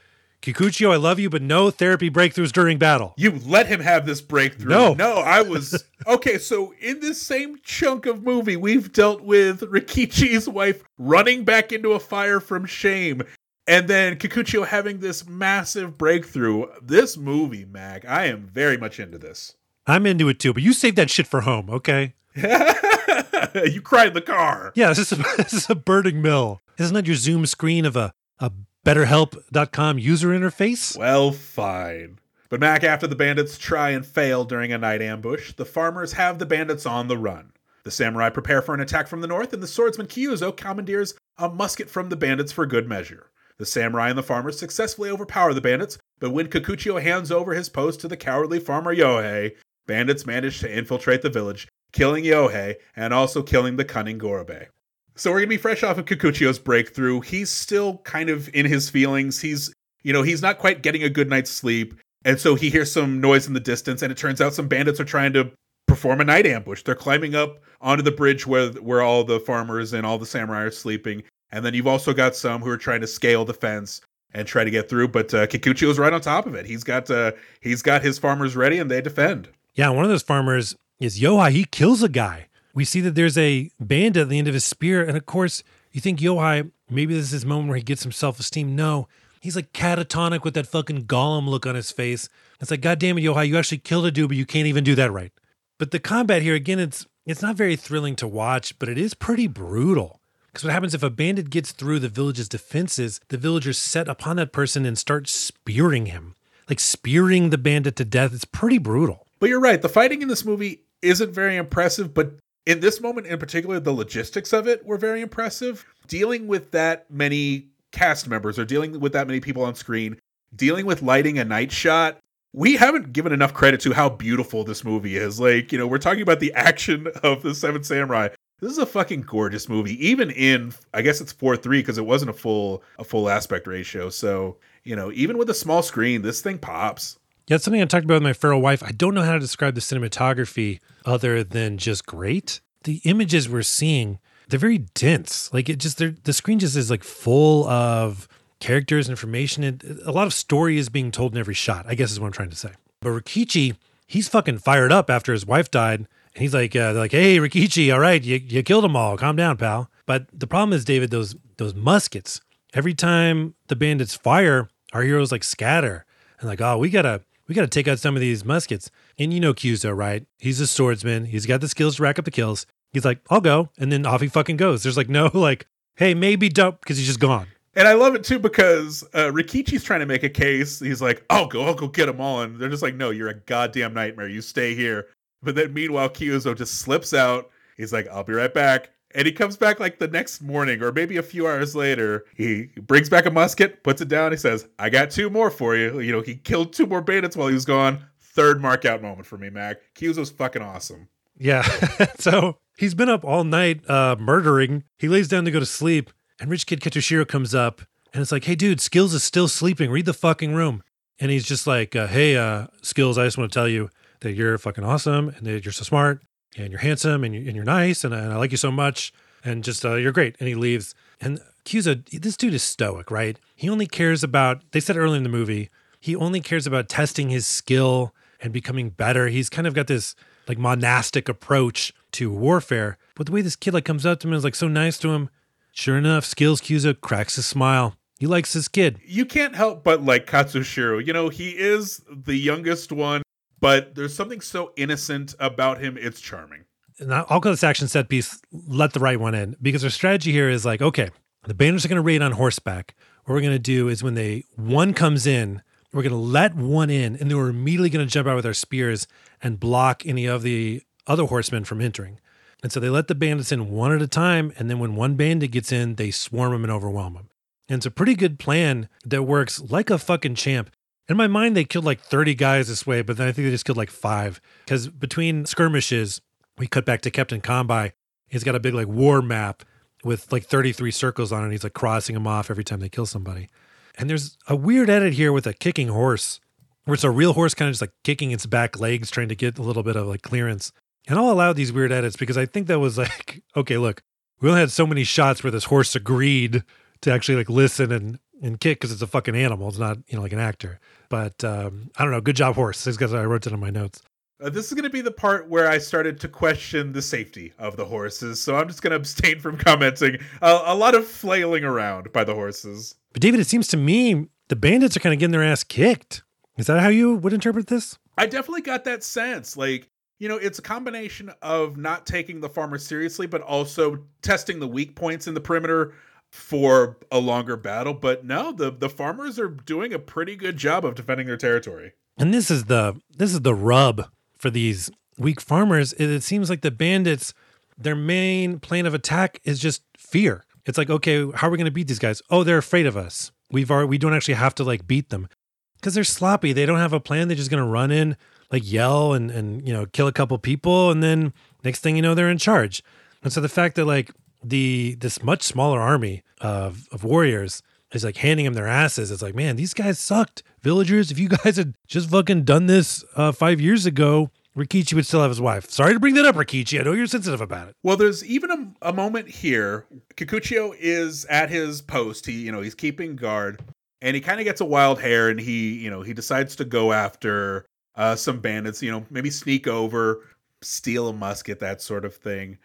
Kikuchiyo, I love you, but no therapy breakthroughs during battle. You let him have this breakthrough. No. No, I was okay. So in this same chunk of movie, we've dealt with Rikichi's wife running back into a fire from shame. And then Kikuchiyo having this massive breakthrough. This movie, Mac, I am very much into this. I'm into it too, but you save that shit for home, okay? you cried in the car. Yeah, this is a, this is a burning mill. Isn't that your Zoom screen of a, a BetterHelp.com user interface? Well, fine. But Mac, after the bandits try and fail during a night ambush, the farmers have the bandits on the run. The samurai prepare for an attack from the north, and the swordsman Kyuzo commandeers a musket from the bandits for good measure. The samurai and the farmers successfully overpower the bandits, but when Kikuchiyo hands over his post to the cowardly farmer Yohei, bandits manage to infiltrate the village, killing Yohei and also killing the cunning Gorobei. So we're gonna be fresh off of Kikuchiyo's breakthrough. He's still kind of in his feelings. He's you know, he's not quite getting a good night's sleep. And so he hears some noise in the distance, and it turns out some bandits are trying to perform a night ambush. They're climbing up onto the bridge where where all the farmers and all the samurai are sleeping. And then you've also got some who are trying to scale the fence and try to get through. But uh, Kikuchiyo's right on top of it. He's got uh, he's got his farmers ready, and they defend. Yeah, one of those farmers is Yohei. He kills a guy. We see that there's a bandit at the end of his spear. And of course, you think Yohei, maybe this is his moment where he gets some self esteem. No, he's like catatonic with that fucking golem look on his face. It's like, God damn it, Yohei, you actually killed a dude, but you can't even do that right. But the combat here, again, it's it's not very thrilling to watch, but it is pretty brutal. Because what happens if a bandit gets through the village's defenses, the villagers set upon that person and start spearing him. Like spearing the bandit to death. It's pretty brutal. But you're right. The fighting in this movie isn't very impressive, but in this moment in particular, the logistics of it were very impressive. Dealing with that many cast members or dealing with that many people on screen, dealing with lighting a night shot. We haven't given enough credit to how beautiful this movie is. Like, you know, we're talking about the action of the Seven Samurai. This is a fucking gorgeous movie. Even in I guess it's 4-3 because it wasn't a full a full aspect ratio. So, you know, even with a small screen, this thing pops. Yeah, something I talked about with my feral wife. I don't know how to describe the cinematography other than just great. The images we're seeing, they're very dense. Like it just, the screen just is like full of characters, information. And a lot of story is being told in every shot, I guess is what I'm trying to say. But Rikichi, he's fucking fired up after his wife died. And he's like, uh, like, hey, Rikichi, all right, you, you killed them all. Calm down, pal. But the problem is, David, those those muskets. Every time the bandits fire, our heroes like scatter and like, oh, we gotta we gotta take out some of these muskets. And you know Kyuzo, right? He's a swordsman. He's got the skills to rack up the kills. He's like, I'll go, and then off he fucking goes. There's like no like, hey, maybe don't because he's just gone. And I love it too because uh, Rikichi's trying to make a case. He's like, "I'll go, I'll go get them all," and they're just like, "No, you're a goddamn nightmare. You stay here." But then meanwhile, Kyuzo just slips out. He's like, I'll be right back. And he comes back like the next morning or maybe a few hours later. He brings back a musket, puts it down. He says, I got two more for you. You know, he killed two more bandits while he was gone. Third markout moment for me, Mac. Kyuzo's fucking awesome. Yeah. so he's been up all night uh, murdering. He lays down to go to sleep. And Rich Kid Katsushiro comes up and it's like, hey, dude, Skills is still sleeping. Read the fucking room. And he's just like, uh, hey, uh, Skills, I just want to tell you that you're fucking awesome and that you're so smart and you're handsome and, you, and you're nice and, and I like you so much and just uh, you're great. And he leaves. And Kyuzo, this dude is stoic, right? He only cares about, they said earlier in the movie, he only cares about testing his skill and becoming better. He's kind of got this like monastic approach to warfare. But the way this kid like comes up to him is like so nice to him, sure enough, Skills Kyuzo cracks a smile. He likes his kid. You can't help but like Katsushiro. You know, he is the youngest one but there's something so innocent about him. It's charming. And I'll call this action set piece, let the right one in, because our strategy here is like, okay, the bandits are going to raid on horseback. What we're going to do is when they one comes in, we're going to let one in, and then we're immediately going to jump out with our spears and block any of the other horsemen from entering. And so they let the bandits in one at a time, and then when one bandit gets in, they swarm them and overwhelm them. And it's a pretty good plan that works like a fucking champ. In my mind, they killed like 30 guys this way, but then I think they just killed like five. Because between skirmishes, we cut back to Captain Kanbei. He's got a big like war map with like 33 circles on it. He's like crossing them off every time they kill somebody. And there's a weird edit here with a kicking horse, where it's a real horse kind of just like kicking its back legs, trying to get a little bit of like clearance. And I'll allow these weird edits because I think that was like, okay, look, we only had so many shots where this horse agreed to actually like listen and and kick because it's a fucking animal. It's not you know like an actor. But um, I don't know. Good job, horse. Because I wrote it in my notes. Uh, this is going to be the part where I started to question the safety of the horses, so I'm just going to abstain from commenting. Uh, a lot of flailing around by the horses. But David, it seems to me the bandits are kind of getting their ass kicked. Is that how you would interpret this? I definitely got that sense. Like, you know, it's a combination of not taking the farmer seriously, but also testing the weak points in the perimeter for a longer battle. But no, the the farmers are doing a pretty good job of defending their territory. And this is the this is the rub for these weak farmers. It, seems like the bandits, their main plan of attack is just fear. It's like, okay, how are we going to beat these guys? Oh, they're afraid of us. We've already, we don't actually have to like beat them because they're sloppy. They don't have a plan. They're just going to run in, like yell and and you know kill a couple people, and then next thing you know, they're in charge. And so the fact that like the this much smaller army of of warriors is like handing them their asses. It's like, man, these guys sucked. Villagers, if you guys had just fucking done this uh, five years ago, Rikichi would still have his wife. Sorry to bring that up, Rikichi. I know you're sensitive about it. Well, there's even a, a moment here. Kikuchiyo is at his post. He, you know, he's keeping guard, and he kind of gets a wild hair, and he, you know, he decides to go after uh, some bandits. You know, maybe sneak over, steal a musket, that sort of thing.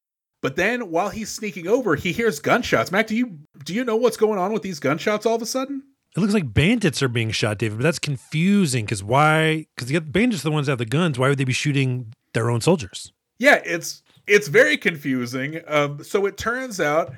But then, while he's sneaking over, he hears gunshots. Mac, do you do you know what's going on with these gunshots all of a sudden? It looks like bandits are being shot, David, but that's confusing because why? Because the bandits are the ones that have the guns. Why would they be shooting their own soldiers? Yeah, it's it's very confusing. Um, so it turns out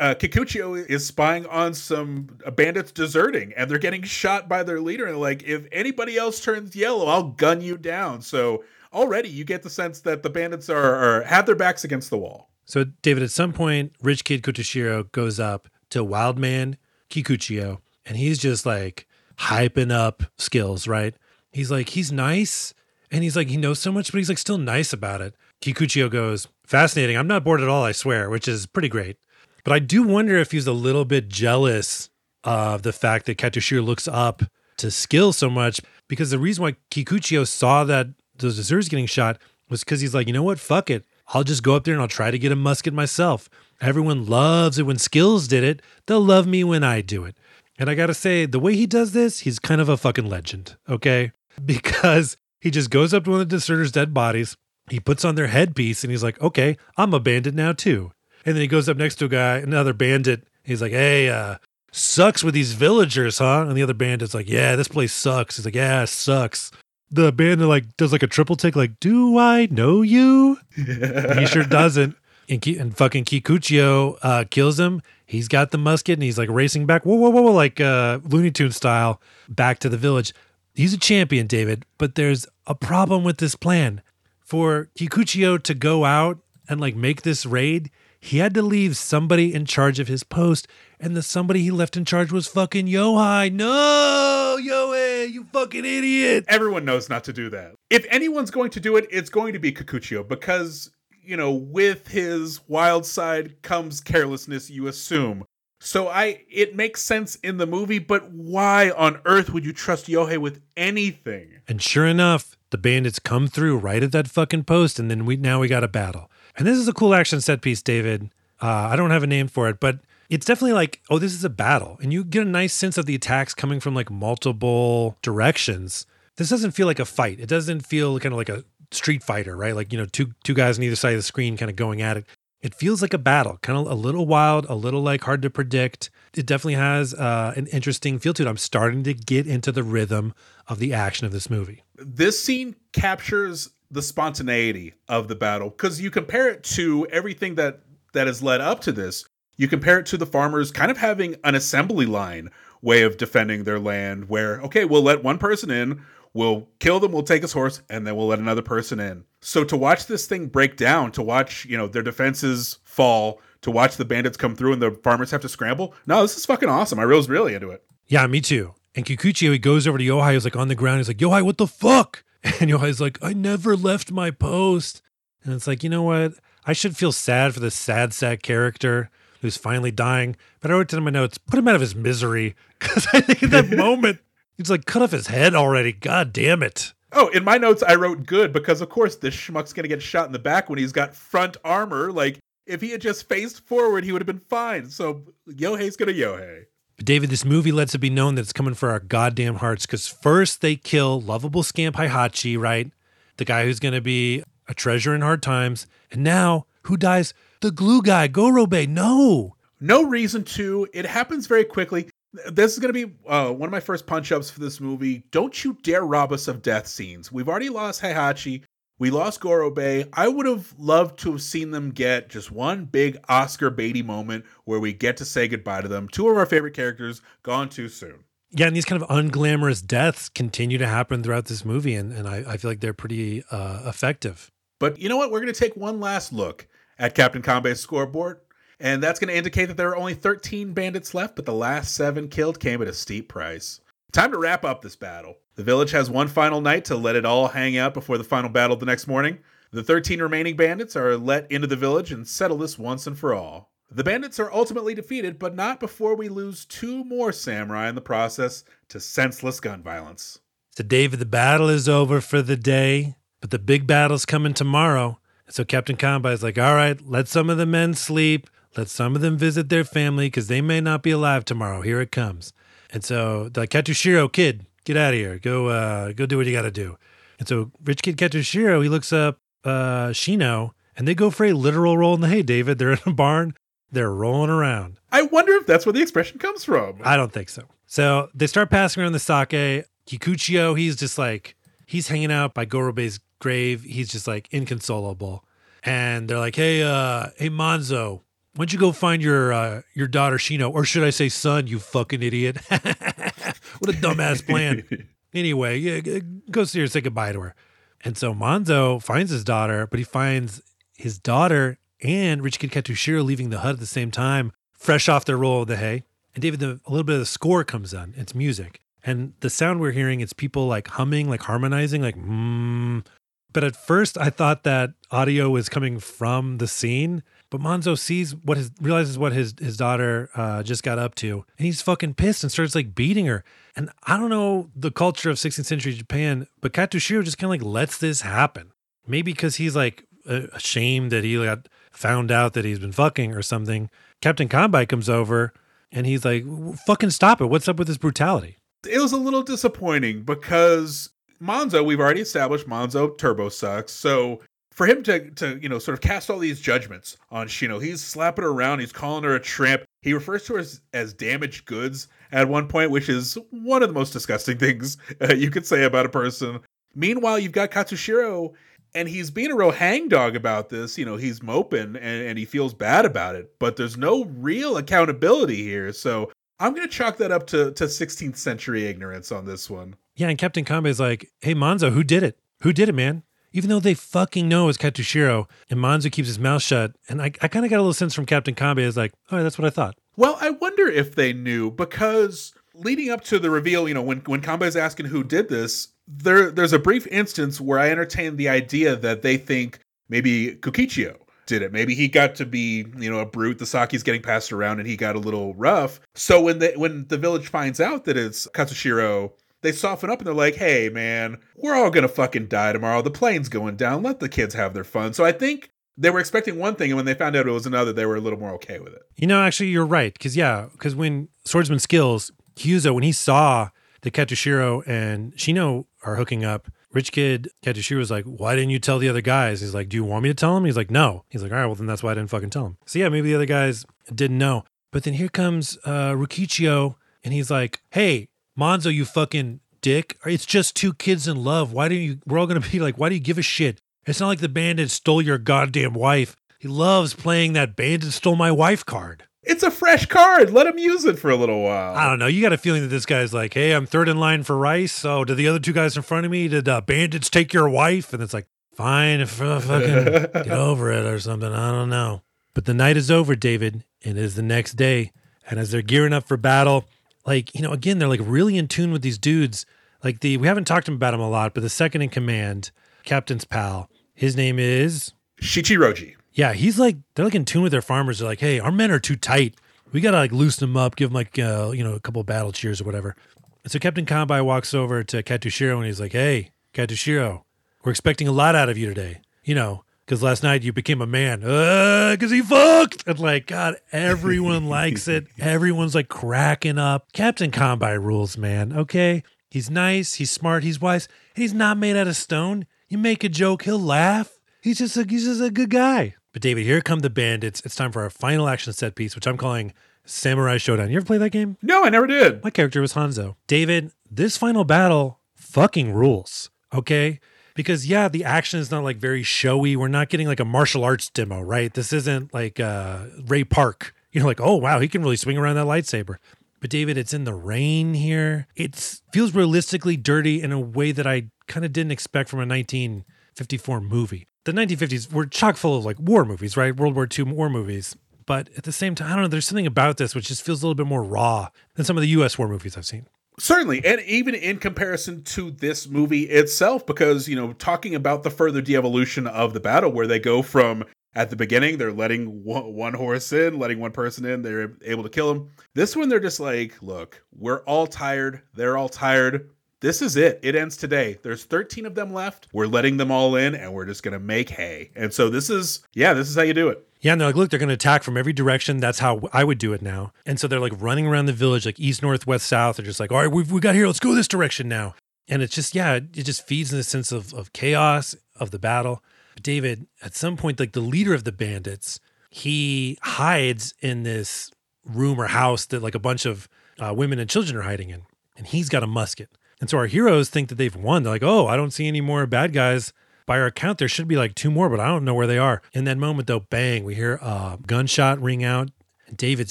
uh, Kikuchiyo is spying on some bandits deserting, and they're getting shot by their leader. And like, if anybody else turns yellow, I'll gun you down. So already you get the sense that the bandits are, are have their backs against the wall. So David, at some point, Rich Kid Katsushiro goes up to Wildman Kikuchiyo, and he's just like hyping up skills, right? He's like, he's nice and he's like, he knows so much, but he's like still nice about it. Kikuchiyo goes, fascinating. I'm not bored at all, I swear, which is pretty great. But I do wonder if he's a little bit jealous of the fact that Katsushiro looks up to skill so much because the reason why Kikuchiyo saw that those deserters getting shot was because he's like, you know what? Fuck it. I'll just go up there and I'll try to get a musket myself. Everyone loves it when skills did it. They'll love me when I do it. And I gotta say, the way he does this, he's kind of a fucking legend, okay? Because he just goes up to one of the deserters' dead bodies, he puts on their headpiece, and he's like, okay, I'm a bandit now too. And then he goes up next to a guy, another bandit. He's like, hey, uh, sucks with these villagers, huh? And the other bandit's like, yeah, this place sucks. He's like, yeah, sucks. The bandit like does like a triple take, like, do I know you? he sure doesn't. And, and fucking Kikuchiyo uh, kills him He's got the musket and he's like racing back, whoa, whoa, whoa, whoa like uh, Looney Tune style, back to the village. He's a champion, David, but there's a problem with this plan. For Kikuchiyo to go out and like make this raid, he had to leave somebody in charge of his post, and the somebody he left in charge was fucking Yohei. No, Yohei, you fucking idiot. Everyone knows not to do that. If anyone's going to do it, it's going to be Kikuchiyo because you know, with his wild side comes carelessness, you assume. So I it makes sense in the movie, but why on earth would you trust Yohei with anything? And sure enough, the bandits come through right at that fucking post, and then we now we got a battle. And this is a cool action set piece, David. Uh, I don't have a name for it, but it's definitely like, oh, this is a battle. And you get a nice sense of the attacks coming from like multiple directions. This doesn't feel like a fight. It doesn't feel kind of like a Street Fighter, right? Like, you know, two two guys on either side of the screen kind of going at it. It feels like a battle, kind of a little wild, a little like hard to predict. It definitely has uh, an interesting feel to it. I'm starting to get into the rhythm of the action of this movie. This scene captures the spontaneity of the battle because you compare it to everything that that has led up to this. You compare it to the farmers kind of having an assembly line way of defending their land where okay, we'll let one person in, We'll kill them, we'll take his horse, and then we'll let another person in. So to watch this thing break down, to watch, you know, their defenses fall, to watch the bandits come through and the farmers have to scramble, no, this is fucking awesome. I was really into it. Yeah, me too. And Kikuchi, he goes over to yohei he's like on the ground, he's like, yohei what the fuck? And Yohei's like, I never left my post. And it's like, you know what? I should feel sad for this sad, sack character who's finally dying. But I wrote in my notes, put him out of his misery. Because I think at that moment, He's like, cut off his head already. God damn it. Oh, in my notes, I wrote good because, of course, this schmuck's going to get shot in the back when he's got front armor. Like, if he had just faced forward, he would have been fine. So, Yohei's going to Yohei. But David, this movie lets it be known that it's coming for our goddamn hearts because first they kill lovable scamp Heihachi, right? The guy who's going to be a treasure in hard times. And now, who dies? The glue guy, Gorobei. No. No reason to. It happens very quickly. This is going to be uh, one of my first punch ups for this movie. Don't you dare rob us of death scenes. We've already lost Heihachi. We lost Gorobei. I would have loved to have seen them get just one big Oscar Beatty moment where we get to say goodbye to them. Two of our favorite characters gone too soon. Yeah, and these kind of unglamorous deaths continue to happen throughout this movie, and, and I, I feel like they're pretty uh, effective. But you know what? We're going to take one last look at Captain Kanbei's scoreboard, and that's going to indicate that there are only 13 bandits left, but the last seven killed came at a steep price. Time to wrap up this battle. The village has one final night to let it all hang out before the final battle the next morning. The 13 remaining bandits are let into the village and settle this once and for all. The bandits are ultimately defeated, but not before we lose two more samurai in the process to senseless gun violence. So, David, the battle is over for the day, but the big battle's coming tomorrow. So Captain Kanbei is like, all right, let some of the men sleep. Let some of them visit their family because they may not be alive tomorrow. Here it comes. And so the Katsushiro kid, get out of here. Go uh go do what you gotta do. And so rich kid Katsushiro, he looks up uh Shino and they go for a literal roll in the hay, David. They're in a barn, they're rolling around. I wonder if that's where the expression comes from. I don't think so. So they start passing around the sake. Kikuchiyo, he's just like he's hanging out by Gorobei's grave. He's just like inconsolable. And they're like, hey, uh, hey Manzo, why don't you go find your uh, your daughter Shino, or should I say son? You fucking idiot! what a dumbass plan. anyway, yeah, go see her, say goodbye to her. And so Manzo finds his daughter, but he finds his daughter and Rich Kid Katsushiro leaving the hut at the same time, fresh off their roll of the hay. And David, the, a little bit of the score comes on. It's music, and the sound we're hearing, it's people like humming, like harmonizing, like mmm. But at first, I thought that audio was coming from the scene but Manzo sees what his realizes what his his daughter uh, just got up to, and he's fucking pissed and starts like beating her. And I don't know the culture of 16th century Japan, but Katsushiro just kind of like lets this happen. Maybe because he's like ashamed that he got found out that he's been fucking or something. Captain Kanbai comes over and he's like, "Fucking stop it! What's up with this brutality?" It was a little disappointing because Manzo, we've already established Manzo turbo sucks. So for him to to you know sort of cast all these judgments on Shino, he's slapping her around, he's calling her a tramp. He refers to her as, as damaged goods at one point, which is one of the most disgusting things uh, you could say about a person. Meanwhile, you've got Katsushiro, and he's being a real hangdog about this. You know, he's moping and, and he feels bad about it, but there's no real accountability here. So I'm going to chalk that up to, to 16th century ignorance on this one. Yeah, and Captain Kanbei is like, hey, Manzo, who did it? Who did it, man? Even though they fucking know it's Katsushiro, and Manzo keeps his mouth shut. And I, I kind of got a little sense from Captain Kanbei is like, oh, that's what I thought. Well, I wonder if they knew because leading up to the reveal, you know, when when Kanbei is asking who did this, there there's a brief instance where I entertain the idea that they think maybe Kikuchiyo did it. Maybe he got to be, you know, a brute. The sake's getting passed around and he got a little rough. So when the when the village finds out that it's Katsushiro they soften up and they're like, hey, man, we're all going to fucking die tomorrow. The plane's going down. Let the kids have their fun. So I think they were expecting one thing, and when they found out it was another, they were a little more okay with it. You know, actually, you're right. Because, yeah, because when Swordsman Skills, Kyuzo, when he saw that Katsushiro and Shino are hooking up, Rich Kid Katsushiro was like, Why didn't you tell the other guys? He's like, Do you want me to tell him? He's like, No. He's like, All right, well, then that's why I didn't fucking tell him. So, yeah, maybe the other guys didn't know. But then here comes uh, Rikichio, and he's like, Hey, Manzo, you fucking dick. It's just two kids in love. Why do you? We're all gonna be like, why do you give a shit? It's not like the bandit stole your goddamn wife. He loves playing that bandit stole my wife card. It's a fresh card. Let him use it for a little while. I don't know. You got a feeling that this guy's like, hey, I'm third in line for rice. So did the other two guys in front of me? Did uh, bandits take your wife? And it's like, fine, if uh, fucking get over it or something. I don't know. But the night is over, David, and it is the next day. And as they're gearing up for battle, like you know again they're like really in tune with these dudes. Like the we haven't talked about him a lot but the second in command captain's pal his name is shichiroji. Yeah he's like they're like in tune with their farmers. They're like hey our men are too tight. We gotta like loosen them up give them like uh, you know a couple battle cheers or whatever. And so captain kanbei walks over to katsushiro and he's like hey katsushiro we're expecting a lot out of you today. You know because last night you became a man. Uh, because he fucked. And like, God, everyone likes it. Everyone's like cracking up. Captain Combine rules, man. Okay. He's nice. He's smart. He's wise. And he's not made out of stone. You make a joke, he'll laugh. He's just a, he's just a good guy. But David, here come the bandits. It's time for our final action set piece, which I'm calling Samurai Shodown. You ever play that game? No, I never did. My character was Hanzo. David, this final battle fucking rules. Okay? Because yeah, the action is not like very showy. We're not getting like a martial arts demo, right? This isn't like uh, Ray Park. You know, like oh wow, he can really swing around that lightsaber. But David, it's in the rain here. It feels realistically dirty in a way that I kind of didn't expect from a 1954 movie. The 1950s were chock full of like war movies, right? World War II war movies. But at the same time, I don't know, there's something about this which just feels a little bit more raw than some of the US war movies I've seen. Certainly, and even in comparison to this movie itself, because, you know, talking about the further de evolution of the battle, where they go from at the beginning, they're letting one horse in, letting one person in, they're able to kill him. This one, they're just like, look, we're all tired. They're all tired. This is it. It ends today. There's 13 of them left. We're letting them all in, and we're just to make hay. And so this is, yeah, this is how you do it. Yeah, and they're like, look, they're going to attack from every direction. That's how I would do it now. And so they're like running around the village, like east, north, west, south. They're just like, all right, we've, we got here. Let's go this direction now. And it's just, yeah, it just feeds in the sense of, of chaos of the battle. But David, at some point, like the leader of the bandits, he hides in this room or house that like a bunch of uh, women and children are hiding in. And he's got a musket. And so our heroes think that they've won. They're like, oh, I don't see any more bad guys by our count, there should be like two more, but I don't know where they are. In that moment, though, bang, we hear a gunshot ring out. David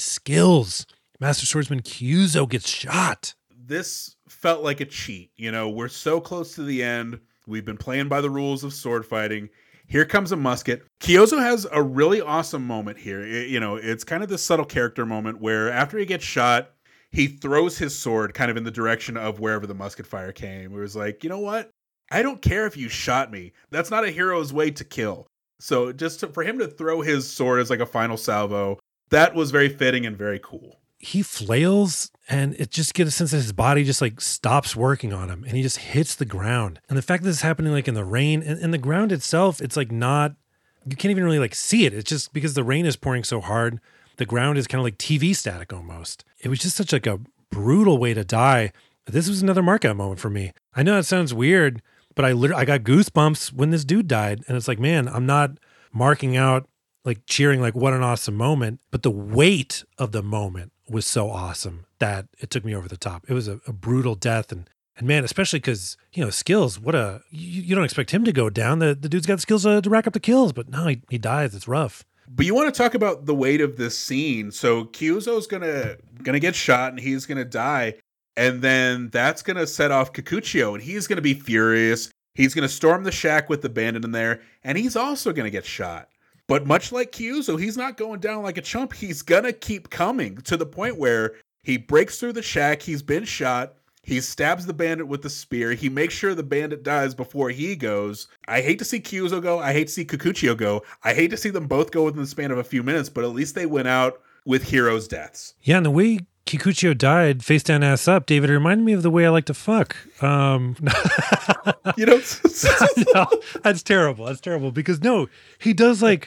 skills. Master Swordsman Kyuzo gets shot. This felt like a cheat. You know, we're so close to the end. We've been playing by the rules of sword fighting. Here comes a musket. Kyuzo has a really awesome moment here. It, you know, it's kind of this subtle character moment where after he gets shot, he throws his sword kind of in the direction of wherever the musket fire came. It was like, you know what? I don't care if you shot me. That's not a hero's way to kill. So just to, for him to throw his sword as like a final salvo, that was very fitting and very cool. He flails and it just gets a sense that his body just like stops working on him and he just hits the ground. And the fact that this is happening like in the rain and, and the ground itself, it's like not you can't even really like see it. It's just because the rain is pouring so hard, the ground is kind of like TV static almost. It was just such like a brutal way to die. This was another markout moment for me. I know that sounds weird, but I literally I got goosebumps when this dude died, and it's like, man, I'm not marking out like cheering like what an awesome moment, but the weight of the moment was so awesome that it took me over the top. It was a, a brutal death, and and man, especially because you know skills. What a you, you, don't expect him to go down. The the dude's got the skills to, to rack up the kills, but no, he, he dies. It's rough. But you want to talk about the weight of this scene. So Kyuzo's gonna gonna get shot and he's gonna die and then that's going to set off Kikuchiyo, and he's going to be furious. He's going to storm the shack with the bandit in there, and he's also going to get shot. But much like Kyuzo, he's not going down like a chump. He's going to keep coming to the point where he breaks through the shack. He's been shot. He stabs the bandit with the spear. He makes sure the bandit dies before he goes. I hate to see Kyuzo go. I hate to see Kikuchiyo go. I hate to see them both go within the span of a few minutes, but at least they went out with heroes' deaths. Yeah, and the way Kikuchiyo died face down, ass up, David, it reminded me of the way I like to fuck. Um, you know, no, that's terrible. That's terrible because no, he does like.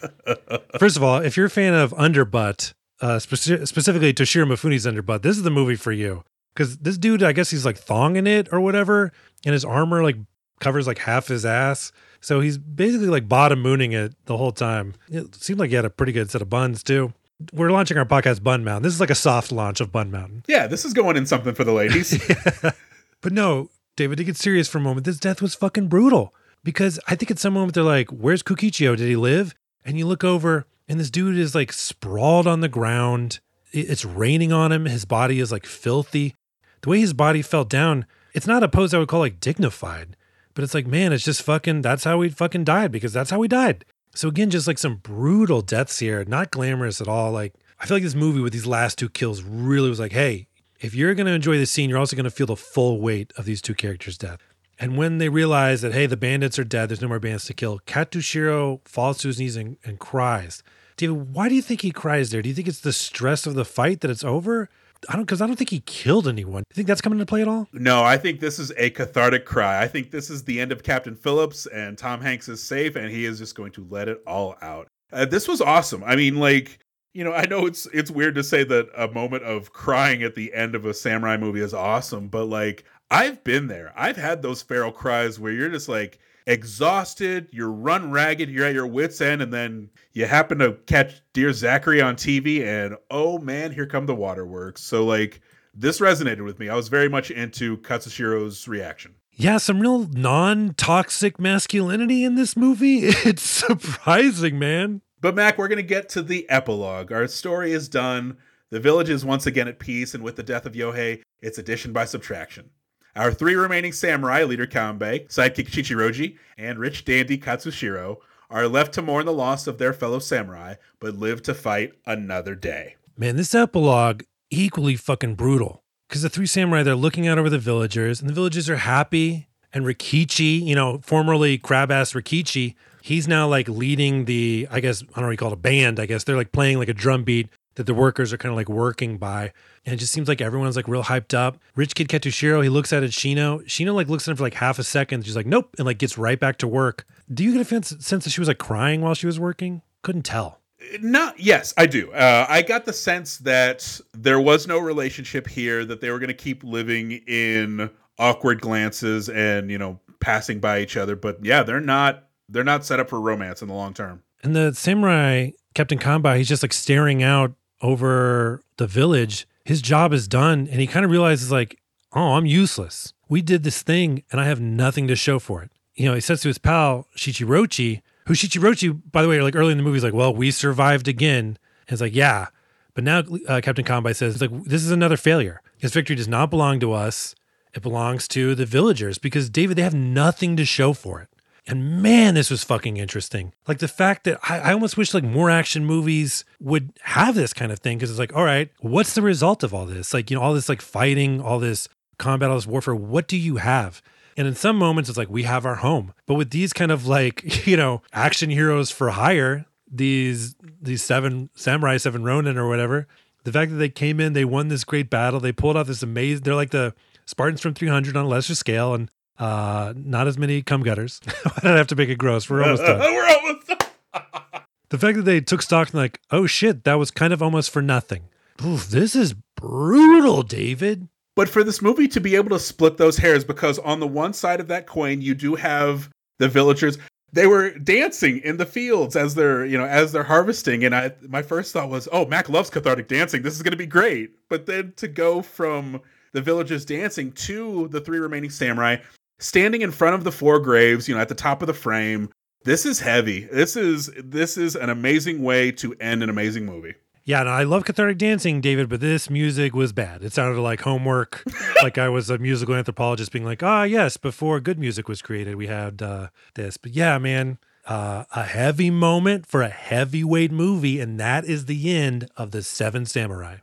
First of all, if you're a fan of Underbutt, uh, speci- specifically Toshiro Mifune's Underbutt, this is the movie for you because this dude, I guess he's like thonging it or whatever, and his armor like covers like half his ass. So he's basically like bottom mooning it the whole time. It seemed like he had a pretty good set of buns too we're launching our podcast Bun Mountain. This is like a soft launch of Bun Mountain. Yeah, this is going in something for the ladies. yeah. But no, David, to get serious for a moment, this death was fucking brutal. Because I think at some moment they're like, Where's Kikuchiyo? Did he live? And you look over and this dude is like sprawled on the ground. It's raining on him. His body is like filthy. The way his body fell down, it's not a pose I would call like dignified, but it's like, man, it's just fucking, that's how he fucking died because that's how he died. So again, just like some brutal deaths here, not glamorous at all. Like I feel like this movie with these last two kills really was like, hey, if you're going to enjoy this scene, you're also going to feel the full weight of these two characters' death. And when they realize that, hey, the bandits are dead, there's no more bandits to kill, Katsushiro falls to his knees and, and cries. David, why do you think he cries there? Do you think it's the stress of the fight that it's over? I don't because I don't think he killed anyone. Do you think that's coming into play at all? No, I think this is a cathartic cry. I think this is the end of Captain Phillips, and Tom Hanks is safe, and he is just going to let it all out. Uh, this was awesome. I mean, like you know, I know it's it's weird to say that a moment of crying at the end of a samurai movie is awesome, but like I've been there. I've had those feral cries where you're just like exhausted, you're run ragged, you're at your wits end, and then you happen to catch Dear Zachary on TV, and oh man, here come the waterworks. So like this resonated with me. I was very much into Katsushiro's reaction. Yeah, some real non-toxic masculinity in this movie. It's surprising, man. But Mac, we're gonna get to the epilogue. Our story is done. The village is once again at peace, and with the death of Yohei, it's addition by subtraction. Our three remaining samurai, leader Kanbei, sidekick Shichiroji, and rich dandy Katsushiro, are left to mourn the loss of their fellow samurai, but live to fight another day. Man, this epilogue equally fucking brutal. Because the three samurai, they're looking out over the villagers, and the villagers are happy. And Rikichi, you know, formerly crab ass Rikichi, he's now like leading the, I guess, I don't know what you call it, a band. I guess they're like playing like a drum beat that the workers are kind of like working by. And it just seems like everyone's like real hyped up. Rich Kid Katsushiro, he looks at it, Shino. Shino like looks at him for like half a second. She's like, nope. And like gets right back to work. Do you get a sense that she was like crying while she was working? Couldn't tell. Not, yes, I do. Uh, I got the sense that there was no relationship here, that they were going to keep living in awkward glances and, you know, passing by each other. But yeah, they're not, they're not set up for romance in the long term. And the samurai, Captain Kanbei, he's just like staring out over the village his job is done and he kind of realizes like oh i'm useless. We did this thing and i have nothing to show for it. You know he says to his pal shichiroji who shichiroji by the way like early in the movie is like well we survived again. And it's like yeah. But now uh, captain kanbei says like this is another failure. His victory does not belong to us. It belongs to the villagers because david they have nothing to show for it and man, this was fucking interesting. Like the fact that I, I almost wish like more action movies would have this kind of thing because it's like, all right, what's the result of all this? Like, you know, all this like fighting, all this combat, all this warfare, what do you have? And in some moments, it's like, we have our home. But with these kind of like, you know, action heroes for hire, these these seven samurai, seven Ronin or whatever, the fact that they came in, they won this great battle, they pulled off this amazing, they're like the Spartans from 300 on a lesser scale. And uh, not as many cum gutters. I don't have to make it gross. We're almost done. We're almost done. the fact that they took stock and like, oh shit, that was kind of almost for nothing. Oof, this is brutal, David. But for this movie to be able to split those hairs, because on the one side of that coin, you do have the villagers. They were dancing in the fields as they're, you know, as they're harvesting. And I my first thought was, oh, Mac loves cathartic dancing. This is gonna be great. But then to go from the villagers dancing to the three remaining samurai standing in front of the four graves, you know, at the top of the frame. This is heavy. This is this is an amazing way to end an amazing movie. Yeah, and I love cathartic dancing, David, but this music was bad. It sounded like homework, like I was a musical anthropologist being like, ah, yes, before good music was created, we had uh, this. But yeah, man, uh, a heavy moment for a heavyweight movie, and that is the end of The Seven Samurai.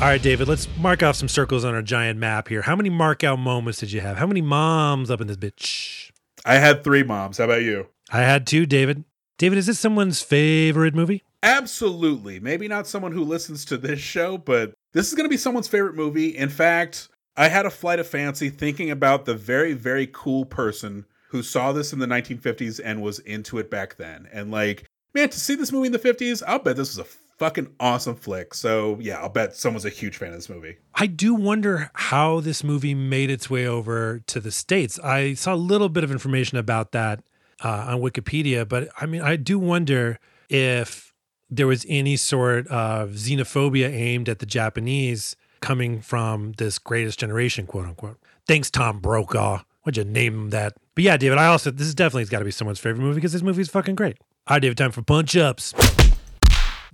All right, David, let's mark off some circles on our giant map here. How many mark out moments did you have? How many moms up in this bitch? I had three moms. How about you? I had two, David. David, is this someone's favorite movie? Absolutely. Maybe not someone who listens to this show, but this is going to be someone's favorite movie. In fact, I had a flight of fancy thinking about the very, very cool person who saw this in the 1950s and was into it back then. And like, man, to see this movie in the 50s, I'll bet this was a fucking awesome flick. So yeah, I'll bet someone's a huge fan of this movie. I do wonder how this movie made its way over to the states. I saw a little bit of information about that uh, on Wikipedia, but I mean, I do wonder if there was any sort of xenophobia aimed at the Japanese coming from this greatest generation, quote unquote. Thanks, Tom Brokaw. Why'd you name that? But yeah, David, I also, this is definitely got to be someone's favorite movie because this movie is fucking great. All right, David, time for punch ups.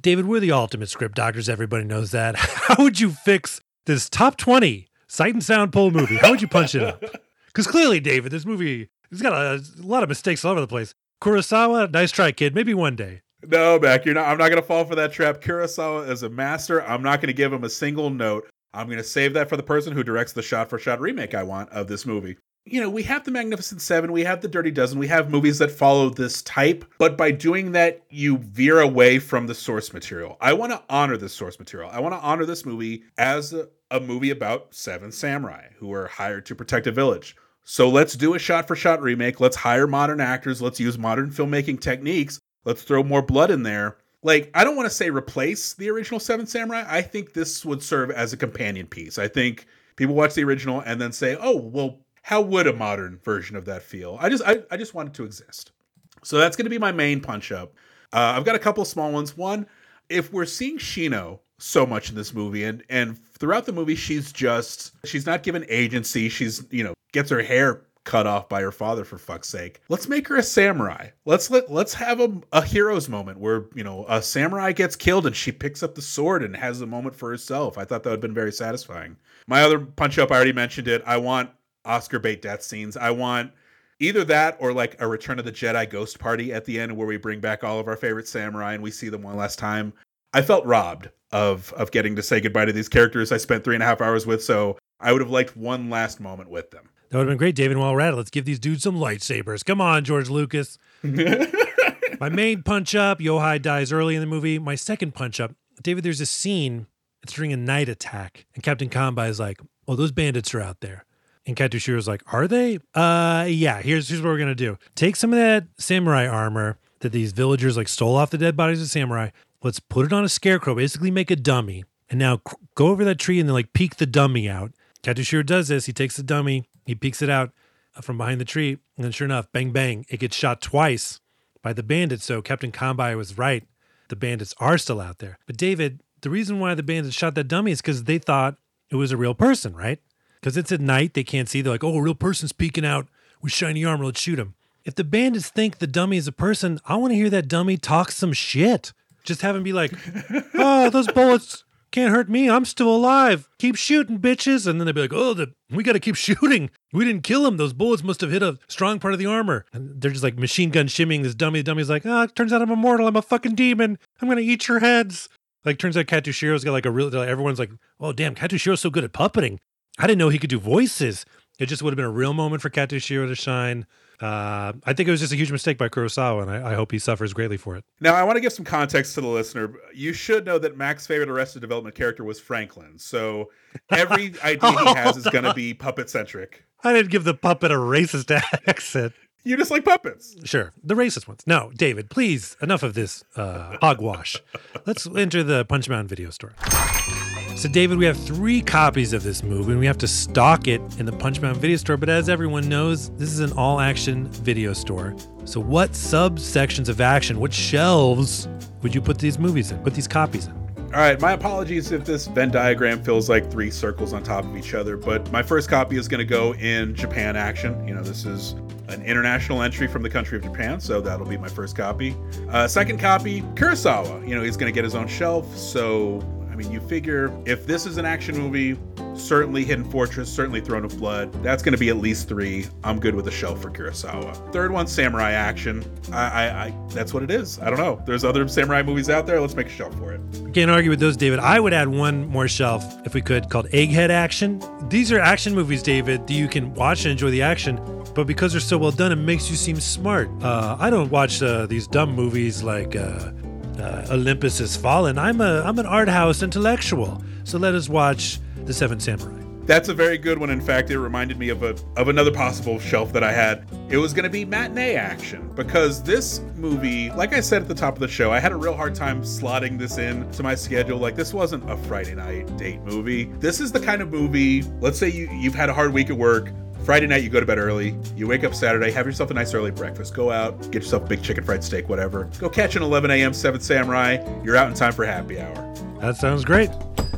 David, we're the ultimate script doctors. Everybody knows that. How would you fix this top 20 sight and sound poll movie? How would you punch it up? Because clearly, David, this movie has got a, a, lot of mistakes all over the place. Kurosawa, nice try, kid. Maybe one day. No, Mac, you're not. I'm not going to fall for that trap. Kurosawa is a master. I'm not going to give him a single note. I'm going to save that for the person who directs the shot for shot remake I want of this movie. You know, we have the Magnificent Seven, we have the Dirty Dozen, we have movies that follow this type, but by doing that, you veer away from the source material. I want to honor the source material. I want to honor this movie as a, a movie about seven samurai who are hired to protect a village. So let's do a shot for shot remake. Let's hire modern actors. Let's use modern filmmaking techniques. Let's throw more blood in there. Like, I don't want to say replace the original Seven Samurai. I think this would serve as a companion piece. I think people watch the original and then say, oh, well, how would a modern version of that feel? I just I, I just want it to exist. So that's going to be my main punch up. Uh, I've got a couple small ones. One, if we're seeing Shino so much in this movie, and and throughout the movie, she's just she's not given agency. She's you know gets her hair cut off by her father for fuck's sake. Let's make her a samurai. Let's let let's have a, a hero's moment where you know a samurai gets killed and she picks up the sword and has a moment for herself. I thought that would have been very satisfying. My other punch up, I already mentioned it. I want Oscar bait death scenes. I want either that or like a Return of the Jedi ghost party at the end where we bring back all of our favorite samurai and we see them one last time. I felt robbed of of getting to say goodbye to these characters I spent three and a half hours with, so I would have liked one last moment with them. That would have been great, David. While we're at it, let's give these dudes some lightsabers. Come on, George Lucas. My main punch up, Yohei dies early in the movie. My second punch up, David, there's a scene, it's during a night attack, and Captain Kanbei is like, Oh, those bandits are out there. And Katsushiro's like, Are they? Uh yeah, here's here's what we're gonna do. Take some of that samurai armor that these villagers like stole off the dead bodies of samurai. Let's put it on a scarecrow, basically make a dummy. And now go over that tree and then like peek the dummy out. Katsushiro does this. He takes the dummy, he peeks it out from behind the tree, and then sure enough, bang bang, it gets shot twice by the bandits. So Captain Kanbei was right. The bandits are still out there. But David, the reason why the bandits shot that dummy is because they thought it was a real person, right? Because it's at night, they can't see. They're like, oh, a real person's peeking out with shiny armor. Let's shoot him. If the bandits think the dummy is a person, I want to hear that dummy talk some shit. Just have him be like, oh, those bullets can't hurt me. I'm still alive. Keep shooting, bitches. And then they'd be like, oh, the, we got to keep shooting. We didn't kill him. Those bullets must have hit a strong part of the armor. And they're just like machine gun shimmying this dummy. The dummy's like, oh, it turns out I'm immortal. I'm a fucking demon. I'm going to eat your heads. Like, turns out Katsushiro's got like a real, like, everyone's like, oh, damn, Katsushiro's so good at puppeting. I didn't know he could do voices. It just would have been a real moment for Katsushiro to shine. Uh, I think it was just a huge mistake by Kurosawa, and I, I, hope he suffers greatly for it. Now, I want to give some context to the listener. You should know that Mac's favorite Arrested Development character was Franklin, so every idea he has is going to be puppet centric. I didn't give the puppet a racist accent. You just like puppets. Sure. The racist ones. No, David, please, enough of this uh, hogwash. Let's enter the Punch Mountain video store. So, David, we have three copies of this movie, and we have to stock it in the Punch Mountain video store. But as everyone knows, this is an all action video store. So, what subsections of action, what shelves would you put these movies in, put these copies in? All right, my apologies if this Venn diagram feels like three circles on top of each other, but my first copy is going to go in Japan action. You know, this is an international entry from the country of Japan, so that'll be my first copy. Uh, second copy, Kurosawa. You know, he's going to get his own shelf, so I mean, you figure if this is an action movie, certainly Hidden Fortress, certainly Throne of Blood, that's going to be at least three. I'm good with a shelf for Kurosawa. Third one, samurai action. I, I, I, that's what it is. I don't know. There's other samurai movies out there. Let's make a shelf for it. Can't argue with those, David. I would add one more shelf if we could, called Egghead Action. These are action movies, David, that you can watch and enjoy the action, but because they're so well done, it makes you seem smart. Uh, I don't watch uh, these dumb movies like. Uh, uh, Olympus has fallen. I'm a I'm an art house intellectual. So let us watch The Seven Samurai. That's a very good one. In fact, it reminded me of a of another possible shelf that I had. It was going to be matinee action because this movie, like I said at the top of the show, I had a real hard time slotting this in to my schedule. Like this wasn't a Friday night date movie. This is the kind of movie. Let's say you you've had a hard week at work. Friday night, you go to bed early. You wake up Saturday, have yourself a nice early breakfast. Go out, get yourself a big chicken fried steak, whatever. Go catch an 11 a.m. Seventh Samurai. You're out in time for happy hour. That sounds great.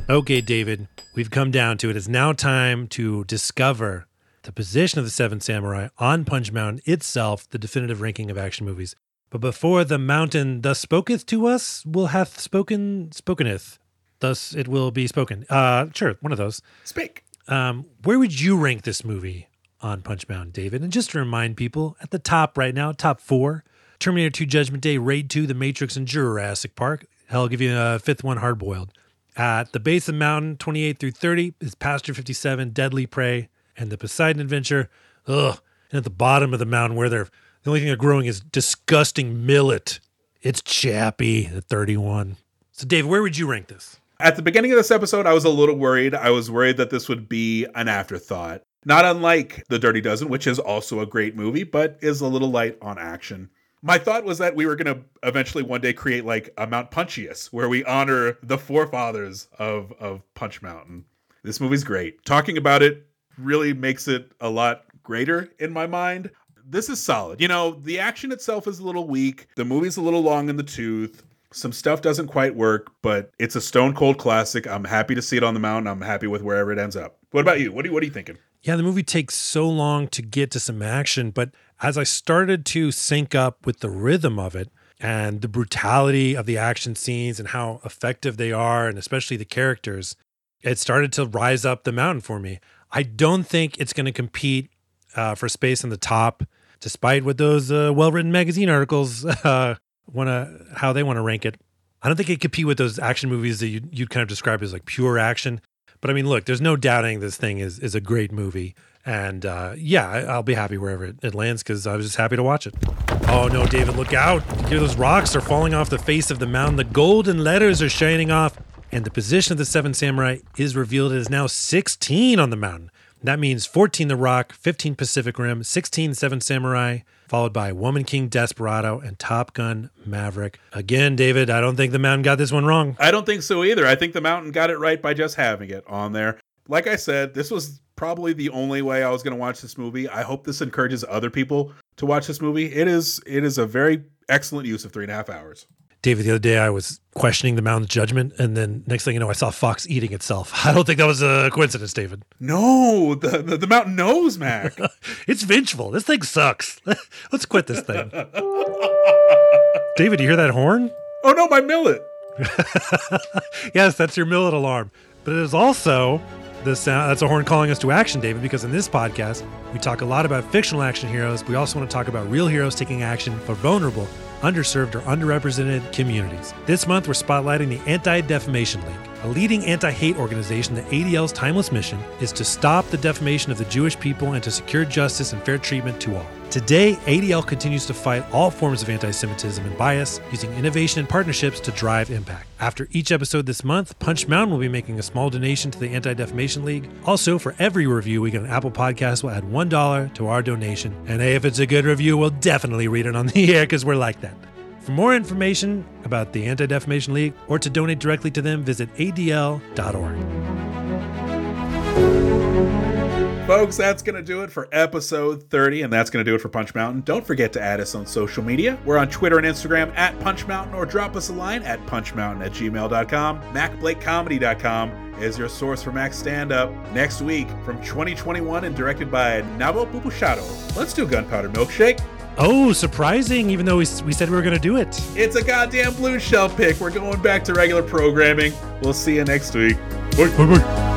Okay, David, we've come down to it. It's now time to discover the position of the Seven Samurai on Punch Mountain itself, the definitive ranking of action movies. But before the mountain thus spoketh to us, will hath spoken spokeneth. Thus it will be spoken. Uh sure, one of those. Speak. Um, where would you rank this movie on Punch Mountain, David? And just to remind people, at the top right now, top four Terminator 2 Judgment Day, Raid 2, The Matrix, and Jurassic Park. Hell, I'll give you a fifth one, Hard Boiled. At the base of the mountain, 28 through 30, is Passenger 57, Deadly Prey, and The Poseidon Adventure. Ugh. And at the bottom of the mountain where they're the only thing they're growing is disgusting millet. It's Chappie at 31. So, Dave, where would you rank this? At the beginning of this episode, I was a little worried. I was worried that this would be an afterthought. Not unlike The Dirty Dozen, which is also a great movie, but is a little light on action. My thought was that we were going to eventually one day create like a Mount Punchius, where we honor the forefathers of, of Punch Mountain. This movie's great. Talking about it really makes it a lot greater in my mind. This is solid. You know, the action itself is a little weak, the movie's a little long in the tooth. Some stuff doesn't quite work, but it's a stone cold classic. I'm happy to see it on the mountain. I'm happy with wherever it ends up. What about you? What are you, what are you thinking? Yeah, the movie takes so long to get to some action, but as I started to sync up with the rhythm of it and the brutality of the action scenes and how effective they are, and especially the characters, it started to rise up the mountain for me. I don't think it's going to compete uh, for space in the top, despite what those uh, well-written magazine articles uh, want to how they want to rank it. I don't think it compete with those action movies that you you'd kind of describe as like pure action. But I mean, look, there's no doubting this thing is is a great movie, and uh, yeah, I, will be happy wherever it, it lands because I was just happy to watch it. Oh no, David, look out! Here, those rocks are falling off the face of the mountain. The golden letters are shining off, and the position of the Seven Samurai is revealed It is now 16 on the mountain. That means 14 The Rock, 15 Pacific Rim, 16 Seven Samurai, followed by Woman King Desperado and Top Gun Maverick. Again, David, I don't think the Mountain got this one wrong. I don't think so either. I think the Mountain got it right by just having it on there. Like I said, this was probably the only way I was going to watch this movie. I hope this encourages other people to watch this movie. It is it is a very excellent use of three and a half hours. David, the other day I was questioning the mountain's judgment, and then next thing you know, I saw Fox eating itself. I don't think that was a coincidence, David. No, the the, the mountain knows, Mac. it's vengeful. This thing sucks. Let's quit this thing. David, you hear that horn? Oh no, my millet. yes, that's your millet alarm. But it is also the sound that's a horn calling us to action, David, because in this podcast, we talk a lot about fictional action heroes. We also want to talk about real heroes taking action for vulnerable underserved, or underrepresented communities. This month, we're spotlighting the Anti Defamation League, a leading anti hate organization the ADL's timeless mission is to stop the defamation of the Jewish people and to secure justice and fair treatment to all. Today, ADL continues to fight all forms of anti Semitism and bias using innovation and partnerships to drive impact. After each episode this month, Punch Mountain will be making a small donation to the Anti Defamation League. Also, for every review we get on Apple Podcasts, we'll add $1 to our donation. And hey, if it's a good review, we'll definitely read it on the air because we're like that. For more information about the Anti Defamation League or to donate directly to them, visit adl.org. Folks, that's going to do it for episode 30, and that's going to do it for Punch Mountain. Don't forget to add us on social media. We're on Twitter and Instagram at Punch Mountain, or drop us a line at punchmountain at gmail.com. MacBlakeComedy.com is your source for Mac stand up. Next week, from 2021 and directed by Navot Papushado, let's do Gunpowder Milkshake. Oh, surprising, even though we, we said we were going to do it. It's a goddamn blue shell pick. We're going back to regular programming. We'll see you next week. Bye, bye, bye.